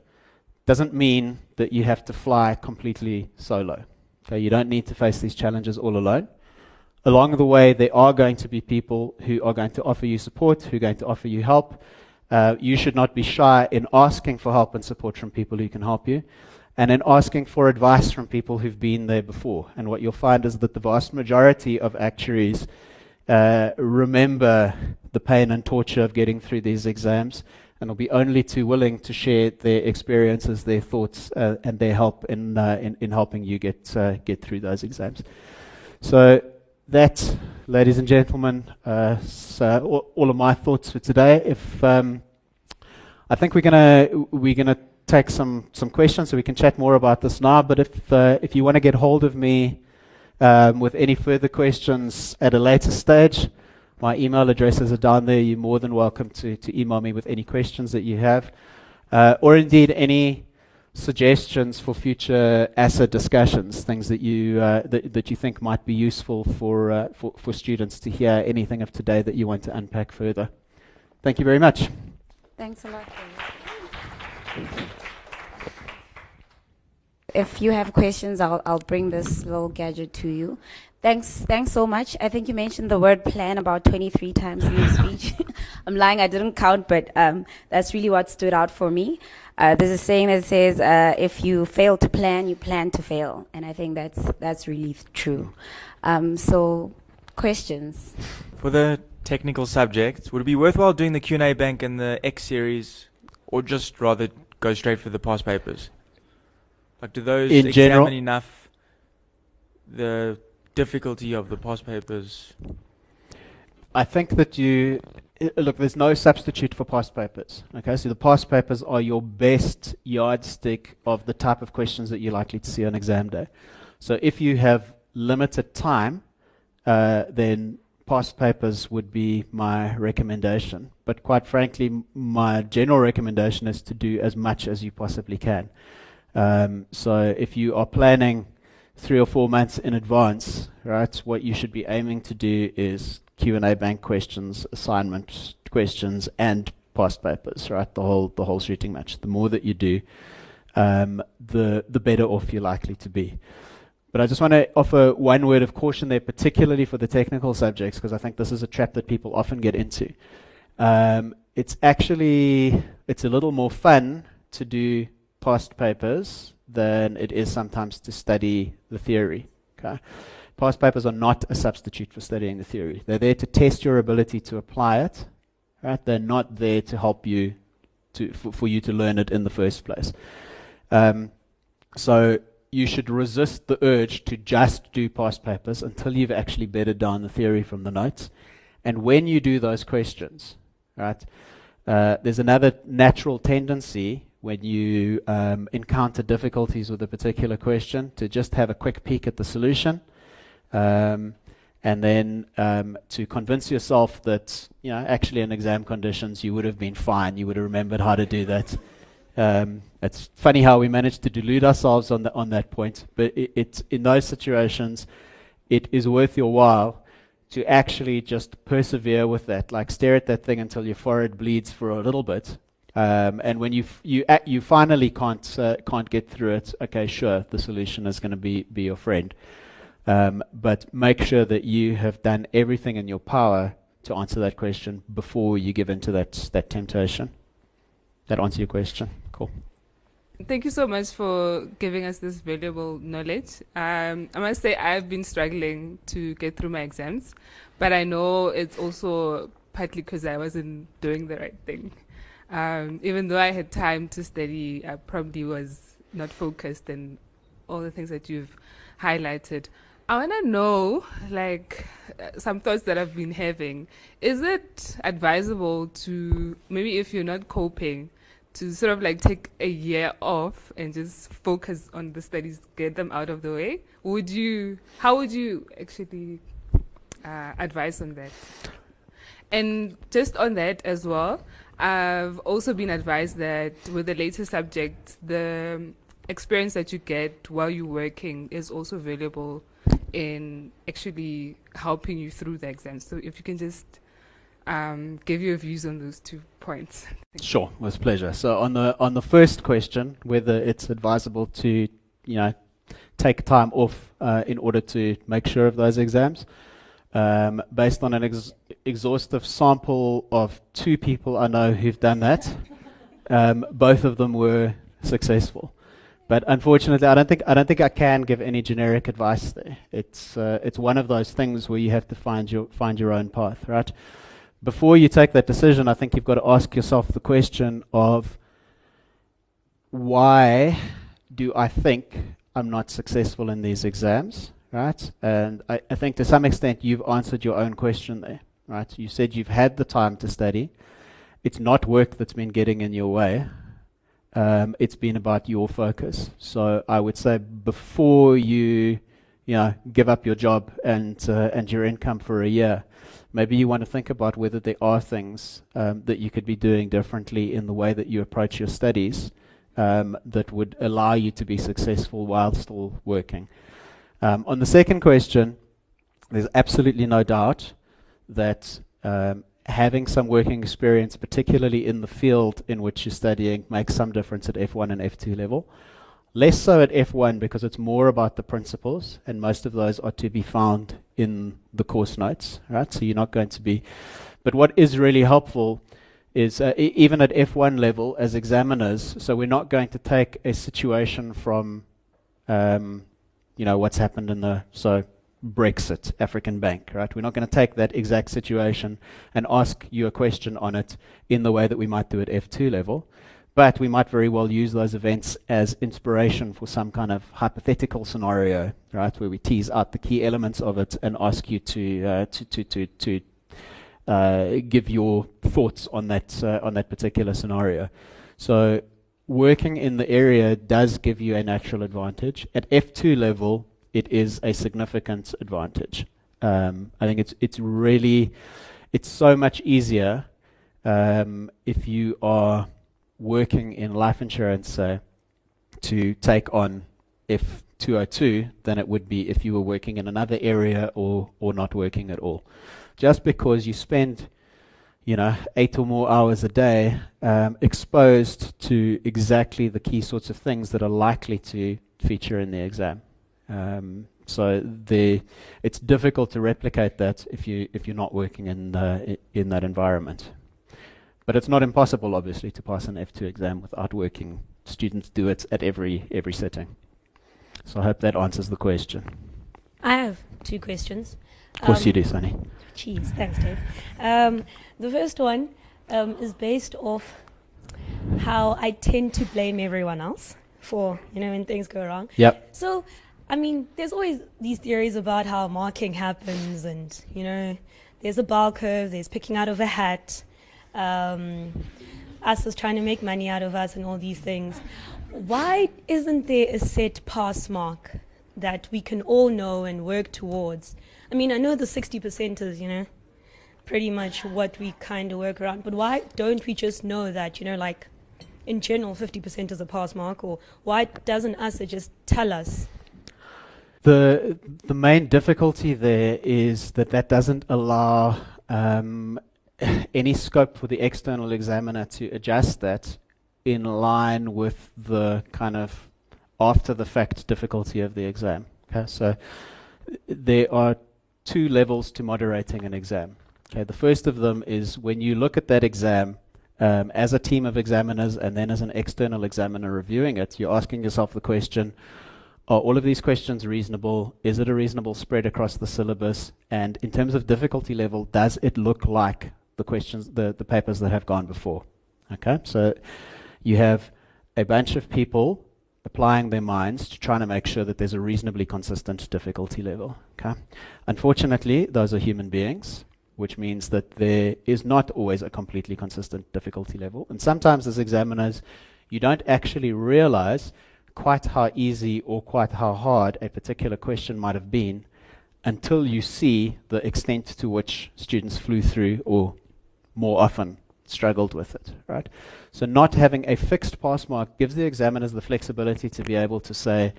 doesn't mean that you have to fly completely solo. Okay, you don't need to face these challenges all alone along the way, there are going to be people who are going to offer you support, who are going to offer you help. Uh, you should not be shy in asking for help and support from people who can help you, and in asking for advice from people who've been there before. And what you'll find is that the vast majority of actuaries uh, remember the pain and torture of getting through these exams and will be only too willing to share their experiences, their thoughts, uh, and their help in, uh, in, in helping you get, uh, get through those exams. So that, ladies and gentlemen, uh, all, all, of my thoughts for today. If um, I think we're gonna we're gonna take some some questions, so we can chat more about this now. But if uh, if you want to get hold of me um, with any further questions at a later stage, my email addresses are down there. You're more than welcome to to email me with any questions that you have, uh, or indeed any suggestions for future ASSA discussions, things that you uh, that, that you think might be useful for, uh, for for students to hear anything of today that you want to unpack further. Thank you very much. Thanks a lot. If you have questions, I'll I'll bring this little gadget to you. Thanks, thanks so much. I think you mentioned the word plan about 23 times in your <laughs> speech. <laughs> I'm lying, I didn't count, but um, that's really what stood out for me. Uh, there's a saying that says, uh, "If you fail to plan, you plan to fail," and I think that's that's really true. Um, so, questions for the technical subjects. Would it be worthwhile doing the Q and A bank and the X series, or just rather go straight for the past papers? Like, do those In examine general? enough the difficulty of the past papers? I think that you look. There's no substitute for past papers. Okay, so the past papers are your best yardstick of the type of questions that you're likely to see on exam day. So if you have limited time, uh, then past papers would be my recommendation. But quite frankly, my general recommendation is to do as much as you possibly can. Um, so if you are planning three or four months in advance, right, what you should be aiming to do is Q&A bank questions, assignment questions, and past papers, right? The whole the whole shooting match. The more that you do, um, the the better off you're likely to be. But I just want to offer one word of caution there, particularly for the technical subjects, because I think this is a trap that people often get into. Um, it's actually it's a little more fun to do past papers than it is sometimes to study the theory. Okay, past papers are not a substitute for studying the theory. They're there to test your ability to apply it. Right? They're not there to help you to for, for you to learn it in the first place. Um, so you should resist the urge to just do past papers until you've actually bedded down the theory from the notes. And when you do those questions, right, uh, there's another natural tendency when you um, encounter difficulties with a particular question to just have a quick peek at the solution. Um, and then um, to convince yourself that, you know, actually in exam conditions you would have been fine, you would have remembered how to do that. Um, it's funny how we manage to delude ourselves on, the, on that point, but it, it's in those situations, it is worth your while to actually just persevere with that. Like stare at that thing until your forehead bleeds for a little bit, um, and when you you you finally can't uh, can't get through it, okay, sure, the solution is going to be be your friend, um, but make sure that you have done everything in your power to answer that question before you give in to that that temptation. That answer your question. Cool. Thank you so much for giving us this valuable knowledge. Um, I must say, I've been struggling to get through my exams, but I know it's also partly because I wasn't doing the right thing. Um, even though I had time to study, I probably was not focused and all the things that you've highlighted. I want to know, like, uh, some thoughts that I've been having. Is it advisable to maybe if you're not coping, to sort of like take a year off and just focus on the studies, get them out of the way? Would you? How would you actually uh, advise on that? And just on that as well, I've also been advised that with the latest subject, the experience that you get while you're working is also valuable in actually helping you through the exam. So if you can just um, give your views on those two points. <laughs> Sure, with pleasure. So on the on the first question, whether it's advisable to you know take time off uh, in order to make sure of those exams, um, based on an ex- exhaustive sample of two people I know who've done that, um, both of them were successful. But unfortunately, I don't think I don't think I can give any generic advice there. It's uh, it's one of those things where you have to find your find your own path, right? Before you take that decision, I think you've got to ask yourself the question of why do I think I'm not successful in these exams, right? And I, I think to some extent you've answered your own question there, right? You said you've had the time to study. It's not work that's been getting in your way, um, it's been about your focus. So I would say before you, you know, give up your job and uh, and your income for a year, maybe you want to think about whether there are things um, that you could be doing differently in the way that you approach your studies um, that would allow you to be successful while still working. Um, on the second question, there's absolutely no doubt that um, having some working experience, particularly in the field in which you're studying, makes some difference at F1 and F2 level. Less so at F1 because it's more about the principles, and most of those are to be found in the course notes, right? So you're not going to be. But what is really helpful is uh, e- even at F1 level as examiners, so we're not going to take a situation from, um, you know, what's happened in the. So Brexit, African Bank, right? We're not going to take that exact situation and ask you a question on it in the way that we might do at F2 level, but we might very well use those events as inspiration for some kind of hypothetical scenario, right? Where we tease out the key elements of it and ask you to uh, to to to, to uh, give your thoughts on that uh, on that particular scenario. So working in the area does give you a natural advantage. At F2 level, it is a significant advantage. Um, I think it's it's really it's so much easier um, if you are working in life insurance uh, to take on F202 than it would be if you were working in another area or or not working at all. Just because you spend you know, eight or more hours a day, um, exposed to exactly the key sorts of things that are likely to feature in the exam. Um, so the, it's difficult to replicate that if you if you're not working in uh, in that environment. But it's not impossible, obviously, to pass an F2 exam without working. Students do it at every every setting. So I hope that answers the question. I have two questions. Of course Um, you do, Sunny. Cheese, thanks, Dave. Um, the first one um, is based off how I tend to blame everyone else for, you know, when things go wrong. Yep. So, I mean, there's always these theories about how marking happens, and, you know, there's a bell curve, there's picking out of a hat, um, us is trying to make money out of us, and all these things. Why isn't there a set pass mark that we can all know and work towards? I mean, I know the 60% is, you know, pretty much what we kind of work around, but why don't we just know that, you know, like in general, 50% is a pass mark, or why doesn't ASSA just tell us? The the main difficulty there is that that doesn't allow um, any scope for the external examiner to adjust that in line with the kind of after the fact difficulty of the exam. Okay, so there are two levels to moderating an exam. Okay, the first of them is when you look at that exam um, as a team of examiners and then as an external examiner reviewing it, you're asking yourself the question are all of these questions reasonable? Is it a reasonable spread across the syllabus? And in terms of difficulty level, does it look like the questions, the, the papers that have gone before? Okay, so you have a bunch of people applying their minds to trying to make sure that there's a reasonably consistent difficulty level. Okay, unfortunately, those are human beings, which means that there is not always a completely consistent difficulty level, and sometimes as examiners, you don't actually realize quite how easy or quite how hard a particular question might have been until you see the extent to which students flew through or more often struggled with it, right? So not having a fixed pass mark gives the examiners the flexibility to be able to say,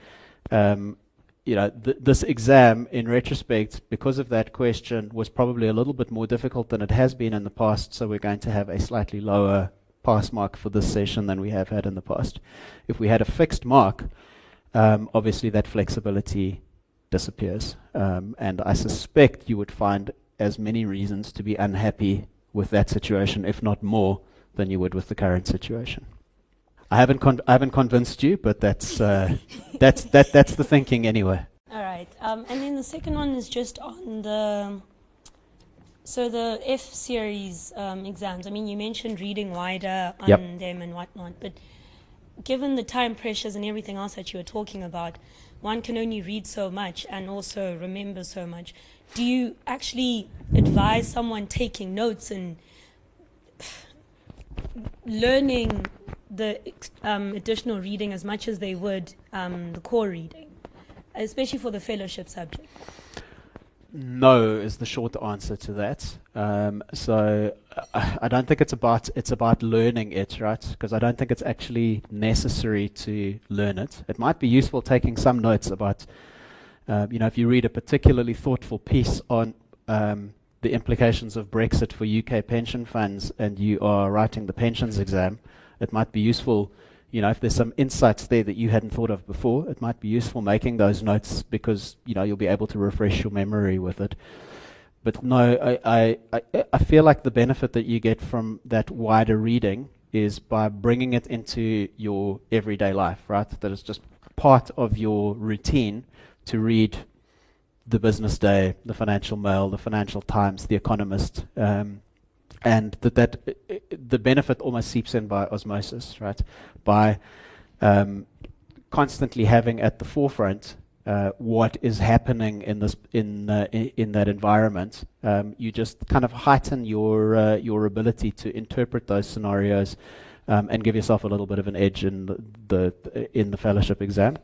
um, you know, th- this exam, in retrospect, because of that question, was probably a little bit more difficult than it has been in the past, so we're going to have a slightly lower pass mark for this session than we have had in the past. If we had a fixed mark, um, obviously that flexibility disappears. Um, and I suspect you would find as many reasons to be unhappy with that situation, if not more, than you would with the current situation. I haven't, con- I haven't convinced you, but that's, uh, <laughs> that's, that, that's the thinking anyway. All right. Um, and then the second one is just on the. So the F series um, exams. I mean, you mentioned reading wider on Yep. them and whatnot, but given the time pressures and everything else that you were talking about, one can only read so much and also remember so much. Do you actually advise someone taking notes and learning the um, additional reading as much as they would um, the core reading, especially for the fellowship subject? No is the short answer to that. Um, so I, I don't think it's about it's about learning it, right? Because I don't think it's actually necessary to learn it. It might be useful taking some notes about, um, you know, if you read a particularly thoughtful piece on um, the implications of Brexit for UK pension funds, and you are writing the pensions exam, it might be useful you know, if there's some insights there that you hadn't thought of before, it might be useful making those notes because, you know, you'll be able to refresh your memory with it. But no, I, I, I, feel like the benefit that you get from that wider reading is by bringing it into your everyday life, right? That it's just part of your routine to read the Business Day, the Financial Mail, the Financial Times, the Economist, um, and that that i- i- the benefit almost seeps in by osmosis, right? By um, constantly having at the forefront uh, what is happening in this in uh, in, in that environment, um, you just kind of heighten your uh, your ability to interpret those scenarios um, and give yourself a little bit of an edge in the, the in the fellowship exam.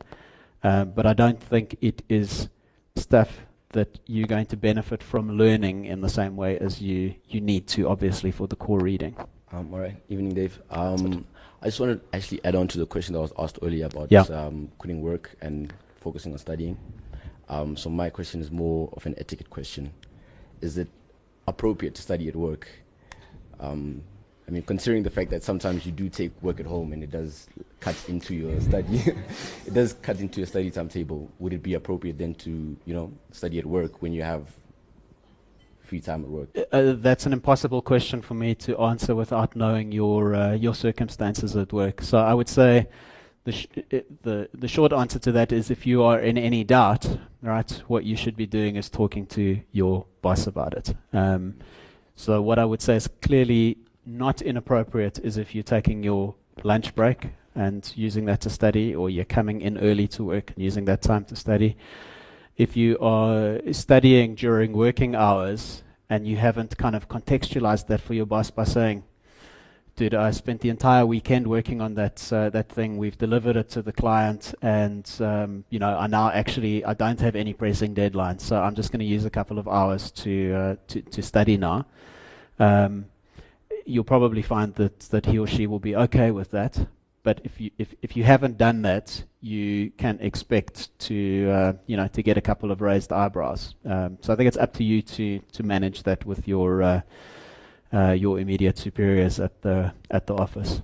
Um, but I don't think it is stuff that you're going to benefit from learning in the same way as you you need to, obviously, for the core reading. Um, all right, evening, Dave. Um, I just want to actually add on to the question that was asked earlier about Yeah. um, quitting work and focusing on studying. Um, so my question is more of an etiquette question: Is it appropriate to study at work? I mean, considering the fact that sometimes you do take work at home and it does cut into your study, <laughs> it does cut into your study timetable. Would it be appropriate then to, you know, study at work when you have free time at work? Uh, that's an impossible question for me to answer without knowing your uh, your circumstances at work. So I would say the sh- the the short answer to that is if you are in any doubt, right, what you should be doing is talking to your boss about it. Um, so what I would say is clearly not inappropriate is if you're taking your lunch break and using that to study, or you're coming in early to work and using that time to study. If you are studying during working hours and you haven't kind of contextualized that for your boss by saying, dude, I spent the entire weekend working on that uh, that thing. We've delivered it to the client, and um, you know, I now actually I don't have any pressing deadlines, so I'm just going to use a couple of hours to uh, to to study now. Um, you'll probably find that, that he or she will be okay with that. But if you if, if you haven't done that, you can expect to uh, you know to get a couple of raised eyebrows. Um, so I think it's up to you to to manage that with your uh, uh, your immediate superiors at the at the office.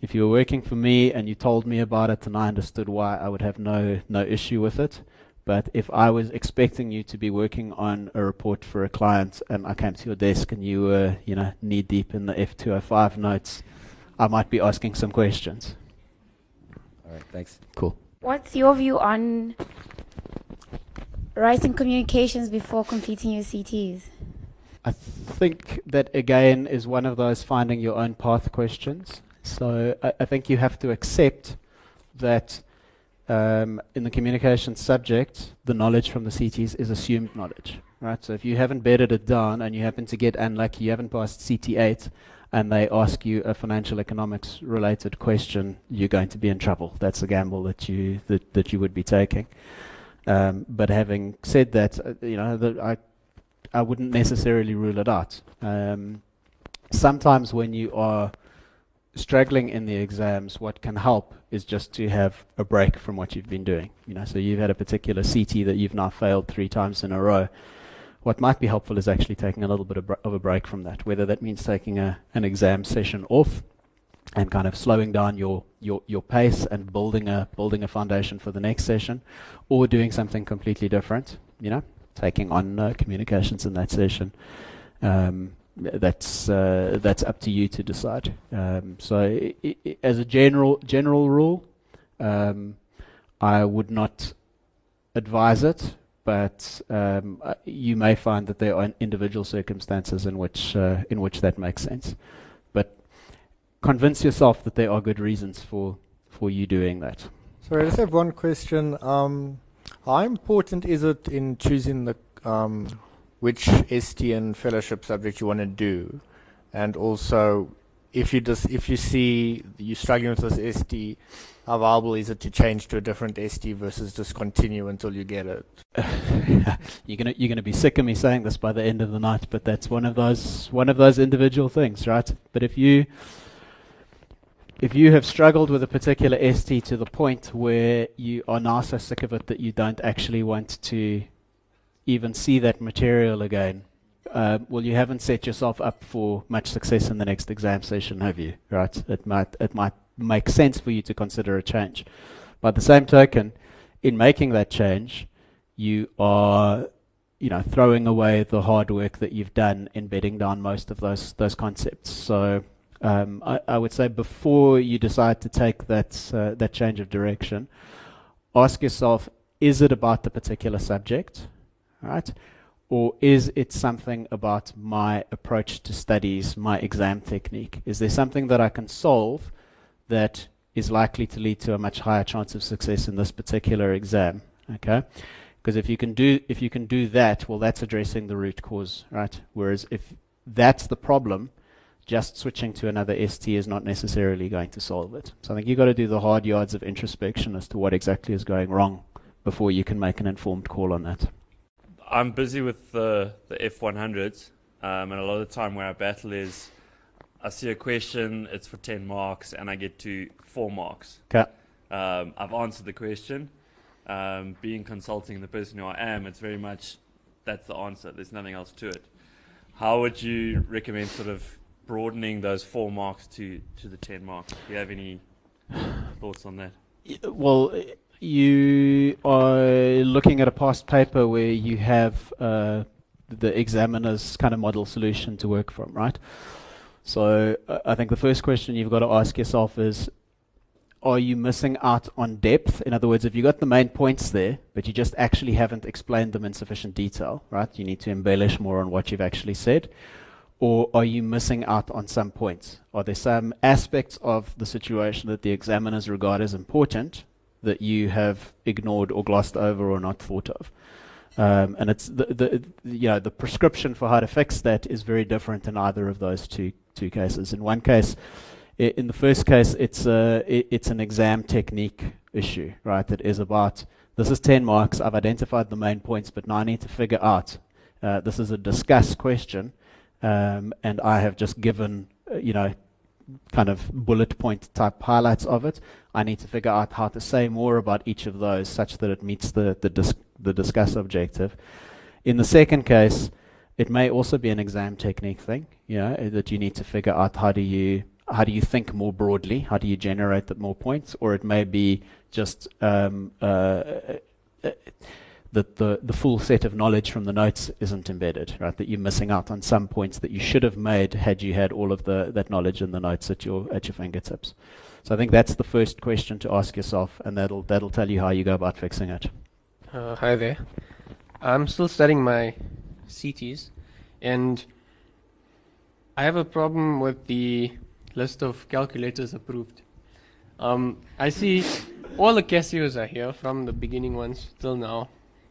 If you were working for me and you told me about it and I understood why, I would have no no issue with it. But if I was expecting you to be working on a report for a client and I came to your desk and you were, you know, knee deep in the F205 notes, I might be asking some questions. All right, thanks. Cool. What's your view on writing communications before completing your CTs? I think that again is one of those finding your own path questions. So I, I think you have to accept that um, in the communication subject, the knowledge from the CTs is assumed knowledge, right? So if you haven't bedded it down and you happen to get unlucky, you haven't passed CT8, and they ask you a financial economics related question, you're going to be in trouble. That's a gamble that you that, that you would be taking. Um, but having said that, uh, you know, the, I I wouldn't necessarily rule it out. Um, sometimes when you are struggling in the exams, what can help is just to have a break from what you've been doing. You know, so you've had a particular CT that you've now failed three times in a row. What might be helpful is actually taking a little bit of, br- of a break from that, whether that means taking a, an exam session off and kind of slowing down your, your, your pace and building a building a foundation for the next session, or doing something completely different. You know, taking on uh, communications in that session. Um, that's uh, that's up to you to decide. Um, so, I- I- as a general general rule, um, I would not advise it, but um, uh, you may find that there are individual circumstances in which uh, in which that makes sense. But convince yourself that there are good reasons for for you doing that. Sorry, I just have one question. Um, how important is it in choosing the um, which ST and fellowship subject you want to do, and also if you just if you see you struggling with this ST, how viable is it to change to a different ST versus just continue until you get it? <laughs> you're gonna you're gonna be sick of me saying this by the end of the night, but that's one of those one of those individual things, right? But if you if you have struggled with a particular ST to the point where you are now so sick of it that you don't actually want to even see that material again, uh, well, you haven't set yourself up for much success in the next exam session, have you? Right? It might it might make sense for you to consider a change. By the same token, in making that change, you are you know throwing away the hard work that you've done in bedding down most of those those concepts. So um, I, I, would say before you decide to take that uh, that change of direction, ask yourself: Is it about the particular subject, right, or is it something about my approach to studies, my exam technique? Is there something that I can solve that is likely to lead to a much higher chance of success in this particular exam? Okay, because if you can do if you can do that, well, that's addressing the root cause, right? Whereas if that's the problem just switching to another ST is not necessarily going to solve it. So I think you've got to do the hard yards of introspection as to what exactly is going wrong before you can make an informed call on that. I'm busy with the, the F100s, um, and a lot of the time where I battle is I see a question, it's for 10 marks, and I get to 4 marks. Okay. Um, I've answered the question. Um, being consulting the person who I am, it's very much that's the answer. There's nothing else to it. How would you recommend sort of broadening those four marks to, to the 10 marks. Do you have any thoughts on that? Well, you are looking at a past paper where you have uh, the examiner's kind of model solution to work from, right? So uh, I think the first question you've got to ask yourself is are you missing out on depth? In other words, if you got the main points there, but you just actually haven't explained them in sufficient detail, right? You need to embellish more on what you've actually said. Or are you missing out on some points? Are there some aspects of the situation that the examiners regard as important that you have ignored or glossed over or not thought of? Um, and it's the, the you know the prescription for how to fix that is very different in either of those two two cases. In one case, in the first case, it's a i it's an exam technique issue, right? That is about this is ten marks. I've identified the main points, but now I need to figure out. Uh, this is a discuss question, um, and I have just given uh, you know kind of bullet point type highlights of it. I need to figure out how to say more about each of those such that it meets the the, dis- the discuss objective. In the second case, it may also be an exam technique thing, you know, uh, that you need to figure out how do you how do you think more broadly, how do you generate more points, or it may be just um, uh, uh, uh, that the the full set of knowledge from the notes isn't embedded, right? That you're missing out on some points that you should have made had you had all of the that knowledge in the notes at your at your fingertips. So I think that's the first question to ask yourself, and that'll that'll tell you how you go about fixing it. Uh, hi there. I'm still studying my CTs, and I have a problem with the list of calculators approved. Um, I see all the Casios are here from the beginning ones till now,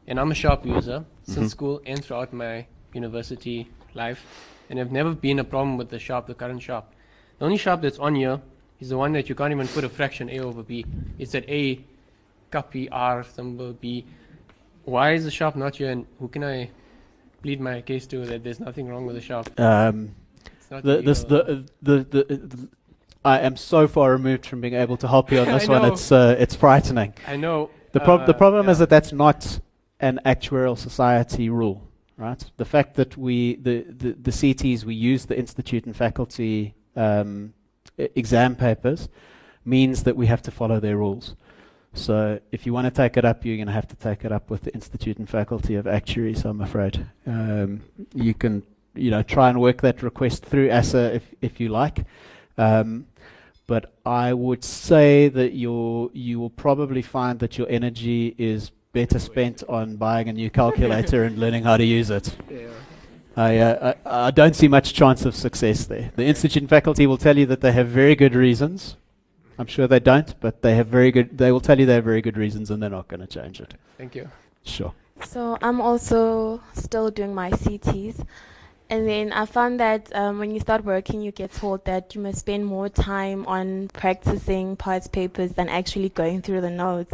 and I'm a sharp user since Mhm. school and throughout my university life, and I've never been a problem with the sharp, the current sharp. The only sharp that's on here is the one that you can't even put a fraction a over b. It's that a copy r symbol b. Why is the sharp not here, and who can I plead my case to that there's nothing wrong with the sharp? Um, It's not the, this, the, the, the, the, I am so far removed from being able to help you on <laughs> this one. It's uh, it's frightening. I know. The, prob- the uh, problem is that that's not an actuarial society rule, right? The fact that we, the, the, the CTs, we use the institute and faculty um, exam papers means that we have to follow their rules. So if you want to take it up, you're going to have to take it up with the Institute and Faculty of Actuaries, I'm afraid. Um, you can, you know, try and work that request through ASSA if, if you like. Um, but I would say that you'll, you will probably find that your energy is better spent on buying a new calculator and learning how to use it. <laughs> Yeah. I, uh, I, I don't see much chance of success there. The institute and faculty will tell you that they have very good reasons. I'm sure they don't, but they have very good. They will tell you they have very good reasons, and they're not going to change it. Thank you. Sure. So I'm also still doing my CTs. And then I found that um, when you start working, you get told that you must spend more time on practicing past papers than actually going through the notes.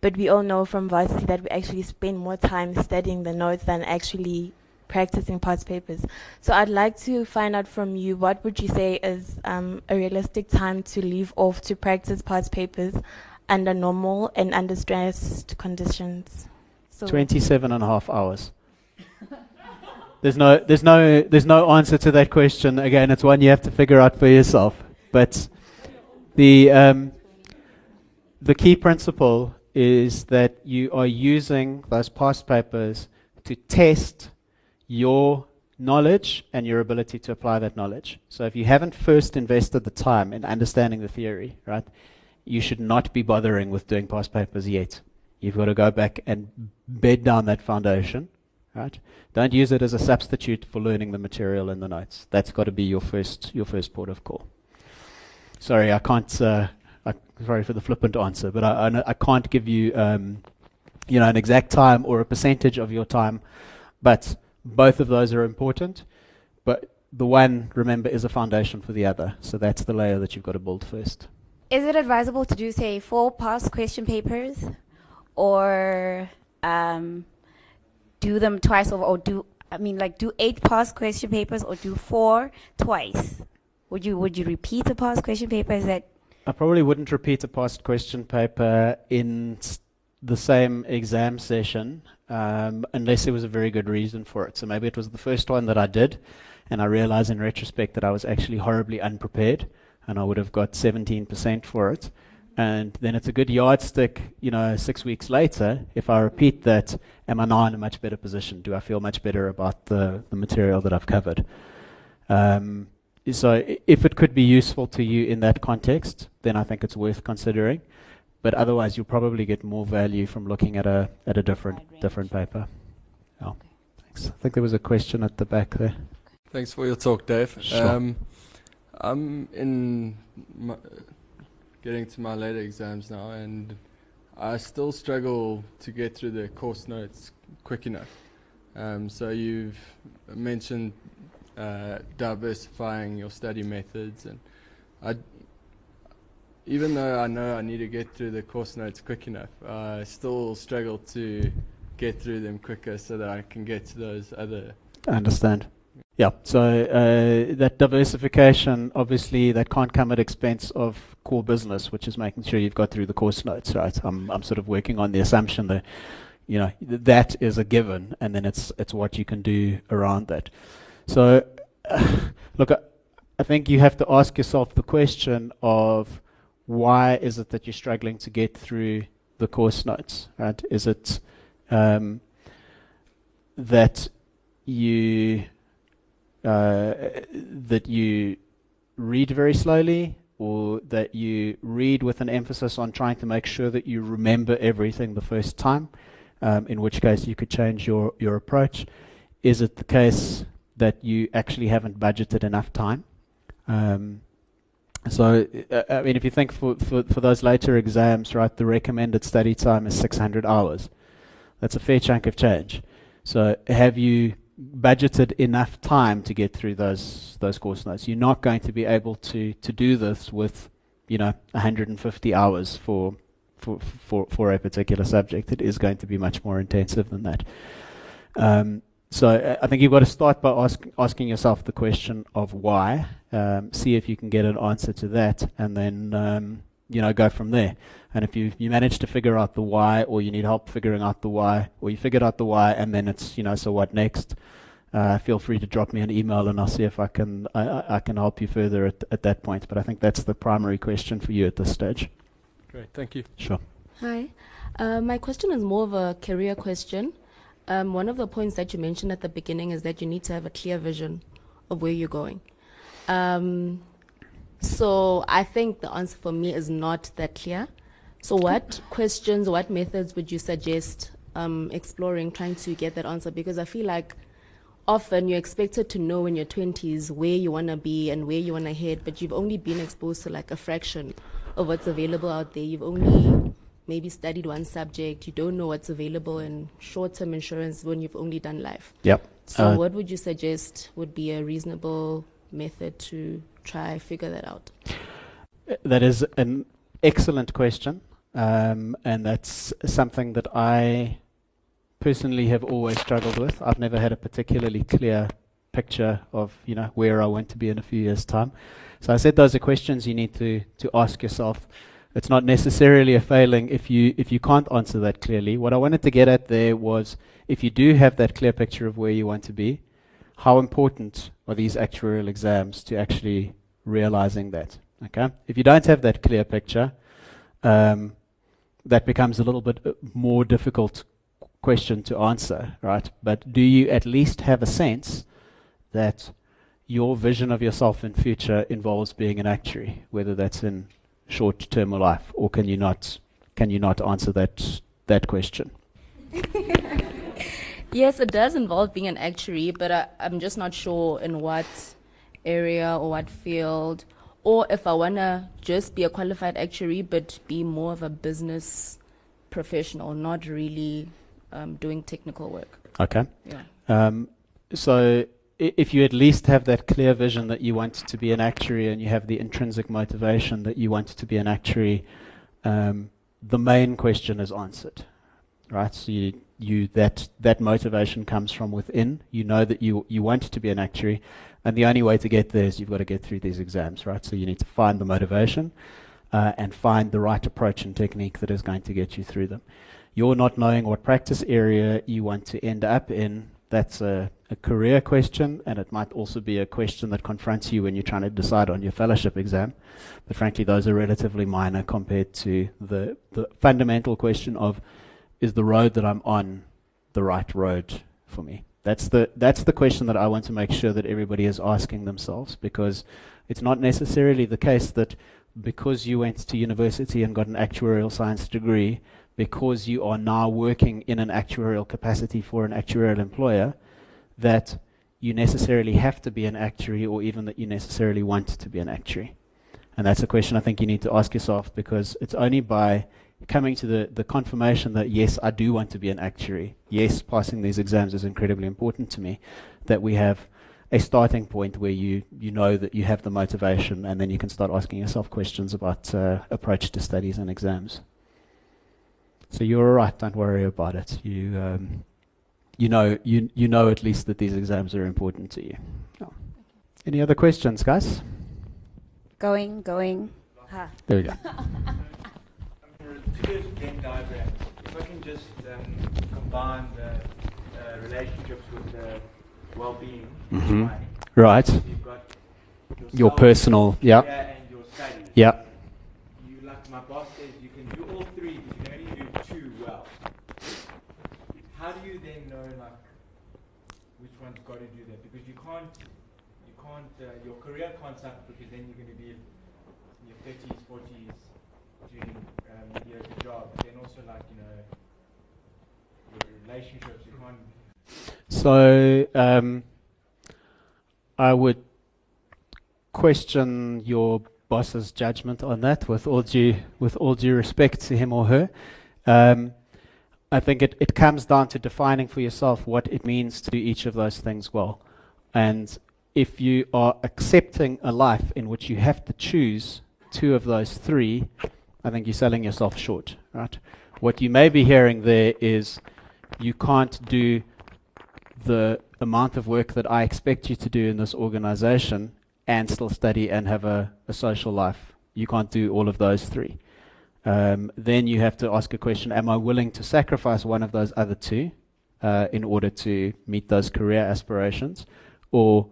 But we all know from varsity that we actually spend more time studying the notes than actually practicing past papers. So I'd like to find out from you what would you say is um, a realistic time to leave off to practice past papers under normal and under stressed conditions. So 27 and a half hours. There's no, there's no, there's no answer to that question. Again, it's one you have to figure out for yourself. But the um, the key principle is that you are using those past papers to test your knowledge and your ability to apply that knowledge. So if you haven't first invested the time in understanding the theory, right, you should not be bothering with doing past papers yet. You've got to go back and bed down that foundation, right? Don't use it as a substitute for learning the material in the notes. That's got to be your first your first port of call. Sorry, I can't. Uh, I, sorry for the flippant answer, but I, I, I can't give you, um, you know, an exact time or a percentage of your time. But both of those are important. But the one, remember, is a foundation for the other. So that's the layer that you've got to build first. Is it advisable to do, say, four past question papers, or um, do them twice over, or do I mean, like, do eight past question papers, or do four twice? Would you would you repeat the past question paper? Is that I probably wouldn't repeat a past question paper in the same exam session um, unless there was a very good reason for it. So maybe it was the first one that I did, and I realized in retrospect that I was actually horribly unprepared, and I would have got 17% for it. And then it's a good yardstick, you know, six weeks later. If I repeat that, am I now in a much better position? Do I feel much better about the, the material that I've covered? Um, so, if it could be useful to you in that context, then I think it's worth considering. But otherwise, you'll probably get more value from looking at a at a different different paper. Oh, thanks. I think there was a question at the back there. Thanks for your talk, Dave. Sure. Um, I'm in my, getting to my later exams now, and I still struggle to get through the course notes quick enough. Um, so you've mentioned uh, diversifying your study methods, and I, even though I know I need to get through the course notes quick enough, I still struggle to get through them quicker so that I can get to those other. I understand. Yeah. So uh, that diversification, obviously, that can't come at expense of core business, which is making sure you've got through the course notes, right? I'm I'm sort of working on the assumption that, you know, th- that is a given, and then it's it's what you can do around that. So, <sighs> look, I, I think you have to ask yourself the question of why is it that you're struggling to get through the course notes, right? Is it um, that you uh, that you read very slowly, or that you read with an emphasis on trying to make sure that you remember everything the first time, um, in which case you could change your, your approach. Is it the case that you actually haven't budgeted enough time? Um, so, uh, I mean, if you think for, for, for those later exams, right, the recommended study time is 600 hours. That's a fair chunk of change. So, have you budgeted enough time to get through those those course notes. You're not going to be able to to do this with, you know, 150 hours for for for for a particular subject. It is going to be much more intensive than that. Um, so uh, I think you've got to start by ask, asking yourself the question of why. Um, see if you can get an answer to that, and then um, you know go from there. And if you you manage to figure out the why, or you need help figuring out the why, or you figured out the why, and then it's you know so what next? Uh, feel free to drop me an email, and I'll see if I can I, I- I can help you further at at that point. But I think that's the primary question for you at this stage. Great, thank you. Sure. Hi. Uh, my question is more of a career question. Um, one of the points that you mentioned at the beginning is that you need to have a clear vision of where you're going. Um, so I think the answer for me is not that clear. So, what questions, what methods would you suggest um, exploring trying to get that answer? Because I feel like often you're expected to know in your 20s where you want to be and where you want to head, but you've only been exposed to like a fraction of what's available out there. You've only maybe studied one subject. You don't know what's available in short term insurance when you've only done life. Yep. So, Uh, what would you suggest would be a reasonable method to try figure that out? That is an excellent question, um, and that's something that I personally have always struggled with. I've never had a particularly clear picture of you know where I want to be in a few years' time. So I said those are questions you need to to ask yourself. It's not necessarily a failing if you if you can't answer that clearly. What I wanted to get at there was if you do have that clear picture of where you want to be, how important are these actuarial exams to actually realizing that? Okay, if you don't have that clear picture, um, that becomes a little bit uh, more difficult question to answer, right? But do you at least have a sense that your vision of yourself in future involves being an actuary, whether that's in short term life, or can you not can you not answer that that question? <laughs> Yes, it does involve being an actuary, but I, I'm just not sure in what area or what field, or if I want to just be a qualified actuary but be more of a business professional, not really um, doing technical work. Okay. Yeah. Um, so if you at least have that clear vision that you want to be an actuary and you have the intrinsic motivation that you want to be an actuary, um, the main question is answered, right? So you, you that that motivation comes from within. You know that you you want to be an actuary, and the only way to get there is you've got to get through these exams, right? So you need to find the motivation uh, and find the right approach and technique that is going to get you through them. You're not knowing what practice area you want to end up in. That's a, a career question, and it might also be a question that confronts you when you're trying to decide on your fellowship exam. But frankly, those are relatively minor compared to the, the fundamental question of is the road that I'm on the right road for me? That's the, that's the question that I want to make sure that everybody is asking themselves because it's not necessarily the case that because you went to university and got an actuarial science degree, because you are now working in an actuarial capacity for an actuarial employer, that you necessarily have to be an actuary or even that you necessarily want to be an actuary. And that's a question I think you need to ask yourself because it's only by coming to the, the confirmation that yes, I do want to be an actuary, yes, passing these exams is incredibly important to me, that we have a starting point where you, you know that you have the motivation and then you can start asking yourself questions about uh, approach to studies and exams. So you're all right, don't worry about it. You, um, you, know, you, you know at least that these exams are important to you. Oh. Any other questions, guys? Going, going. There we go. today's <laughs> Venn diagram, if I can just um, combine the uh, relationships with the well-being, Mhm. right? Right. You've got Your personal- yeah. and your studies. Yeah. You like my boss says, you can do all three, but you can only do two well. How do you then know like which one's got to do that? Because you can't, you can't, uh, your career can't suffer because then you're going to be in your thirties, forties, doing um, mediocre job. Then also like you know your relationships, you can't. So um, I would question your boss's judgment on that, with all due with all due respect to him or her. Um, I think it, it comes down to defining for yourself what it means to do each of those things well. And if you are accepting a life in which you have to choose two of those three, I think you're selling yourself short, right? What you may be hearing there is you can't do the amount of work that I expect you to do in this organization and still study and have a, a social life. You can't do all of those three. Um, then you have to ask a question Am I willing to sacrifice one of those other two uh, in order to meet those career aspirations? Or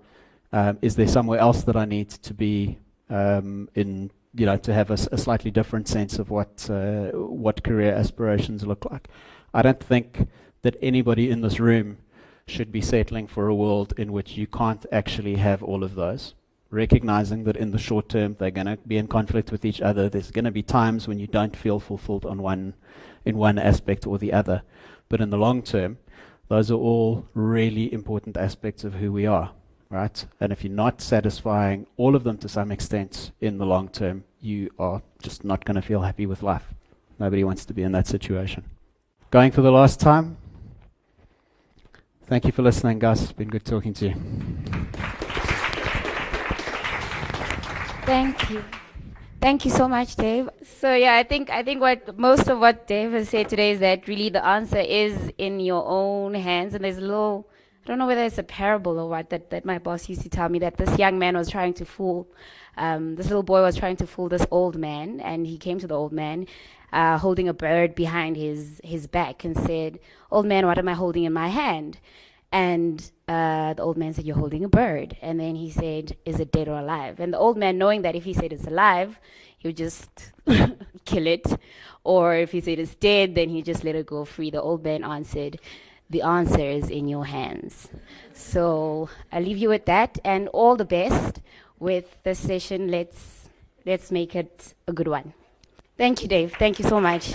um, is there somewhere else that I need to be um, in, you know, to have a slightly different sense of what, uh, what career aspirations look like? I don't think that anybody in this room should be settling for a world in which you can't actually have all of those. Recognizing that in the short term they're going to be in conflict with each other. There's going to be times when you don't feel fulfilled on one, in one aspect or the other. But in the long term, those are all really important aspects of who we are, right? And if you're not satisfying all of them to some extent in the long term, you are just not going to feel happy with life. Nobody wants to be in that situation. Going for the last time, Thank you for listening, Gus. It's been good talking to you. Thank you. Thank you so much, Dave. So yeah, I think I think what most of what Dave has said today is that really the answer is in your own hands. And there's a little I don't know whether it's a parable or what that, that my boss used to tell me that this young man was trying to fool um, this little boy was trying to fool this old man and he came to the old man uh, holding a bird behind his his back and said, Old man, what am I holding in my hand? And uh, the old man said, You're holding a bird. And then he said, Is it dead or alive? And the old man, knowing that if he said it's alive, he would just <laughs> kill it. Or if he said it's dead, then he just let it go free. The old man answered, The answer is in your hands. So I leave you with that and all the best with the session. Let's let's make it a good one. Thank you, Dave. Thank you so much.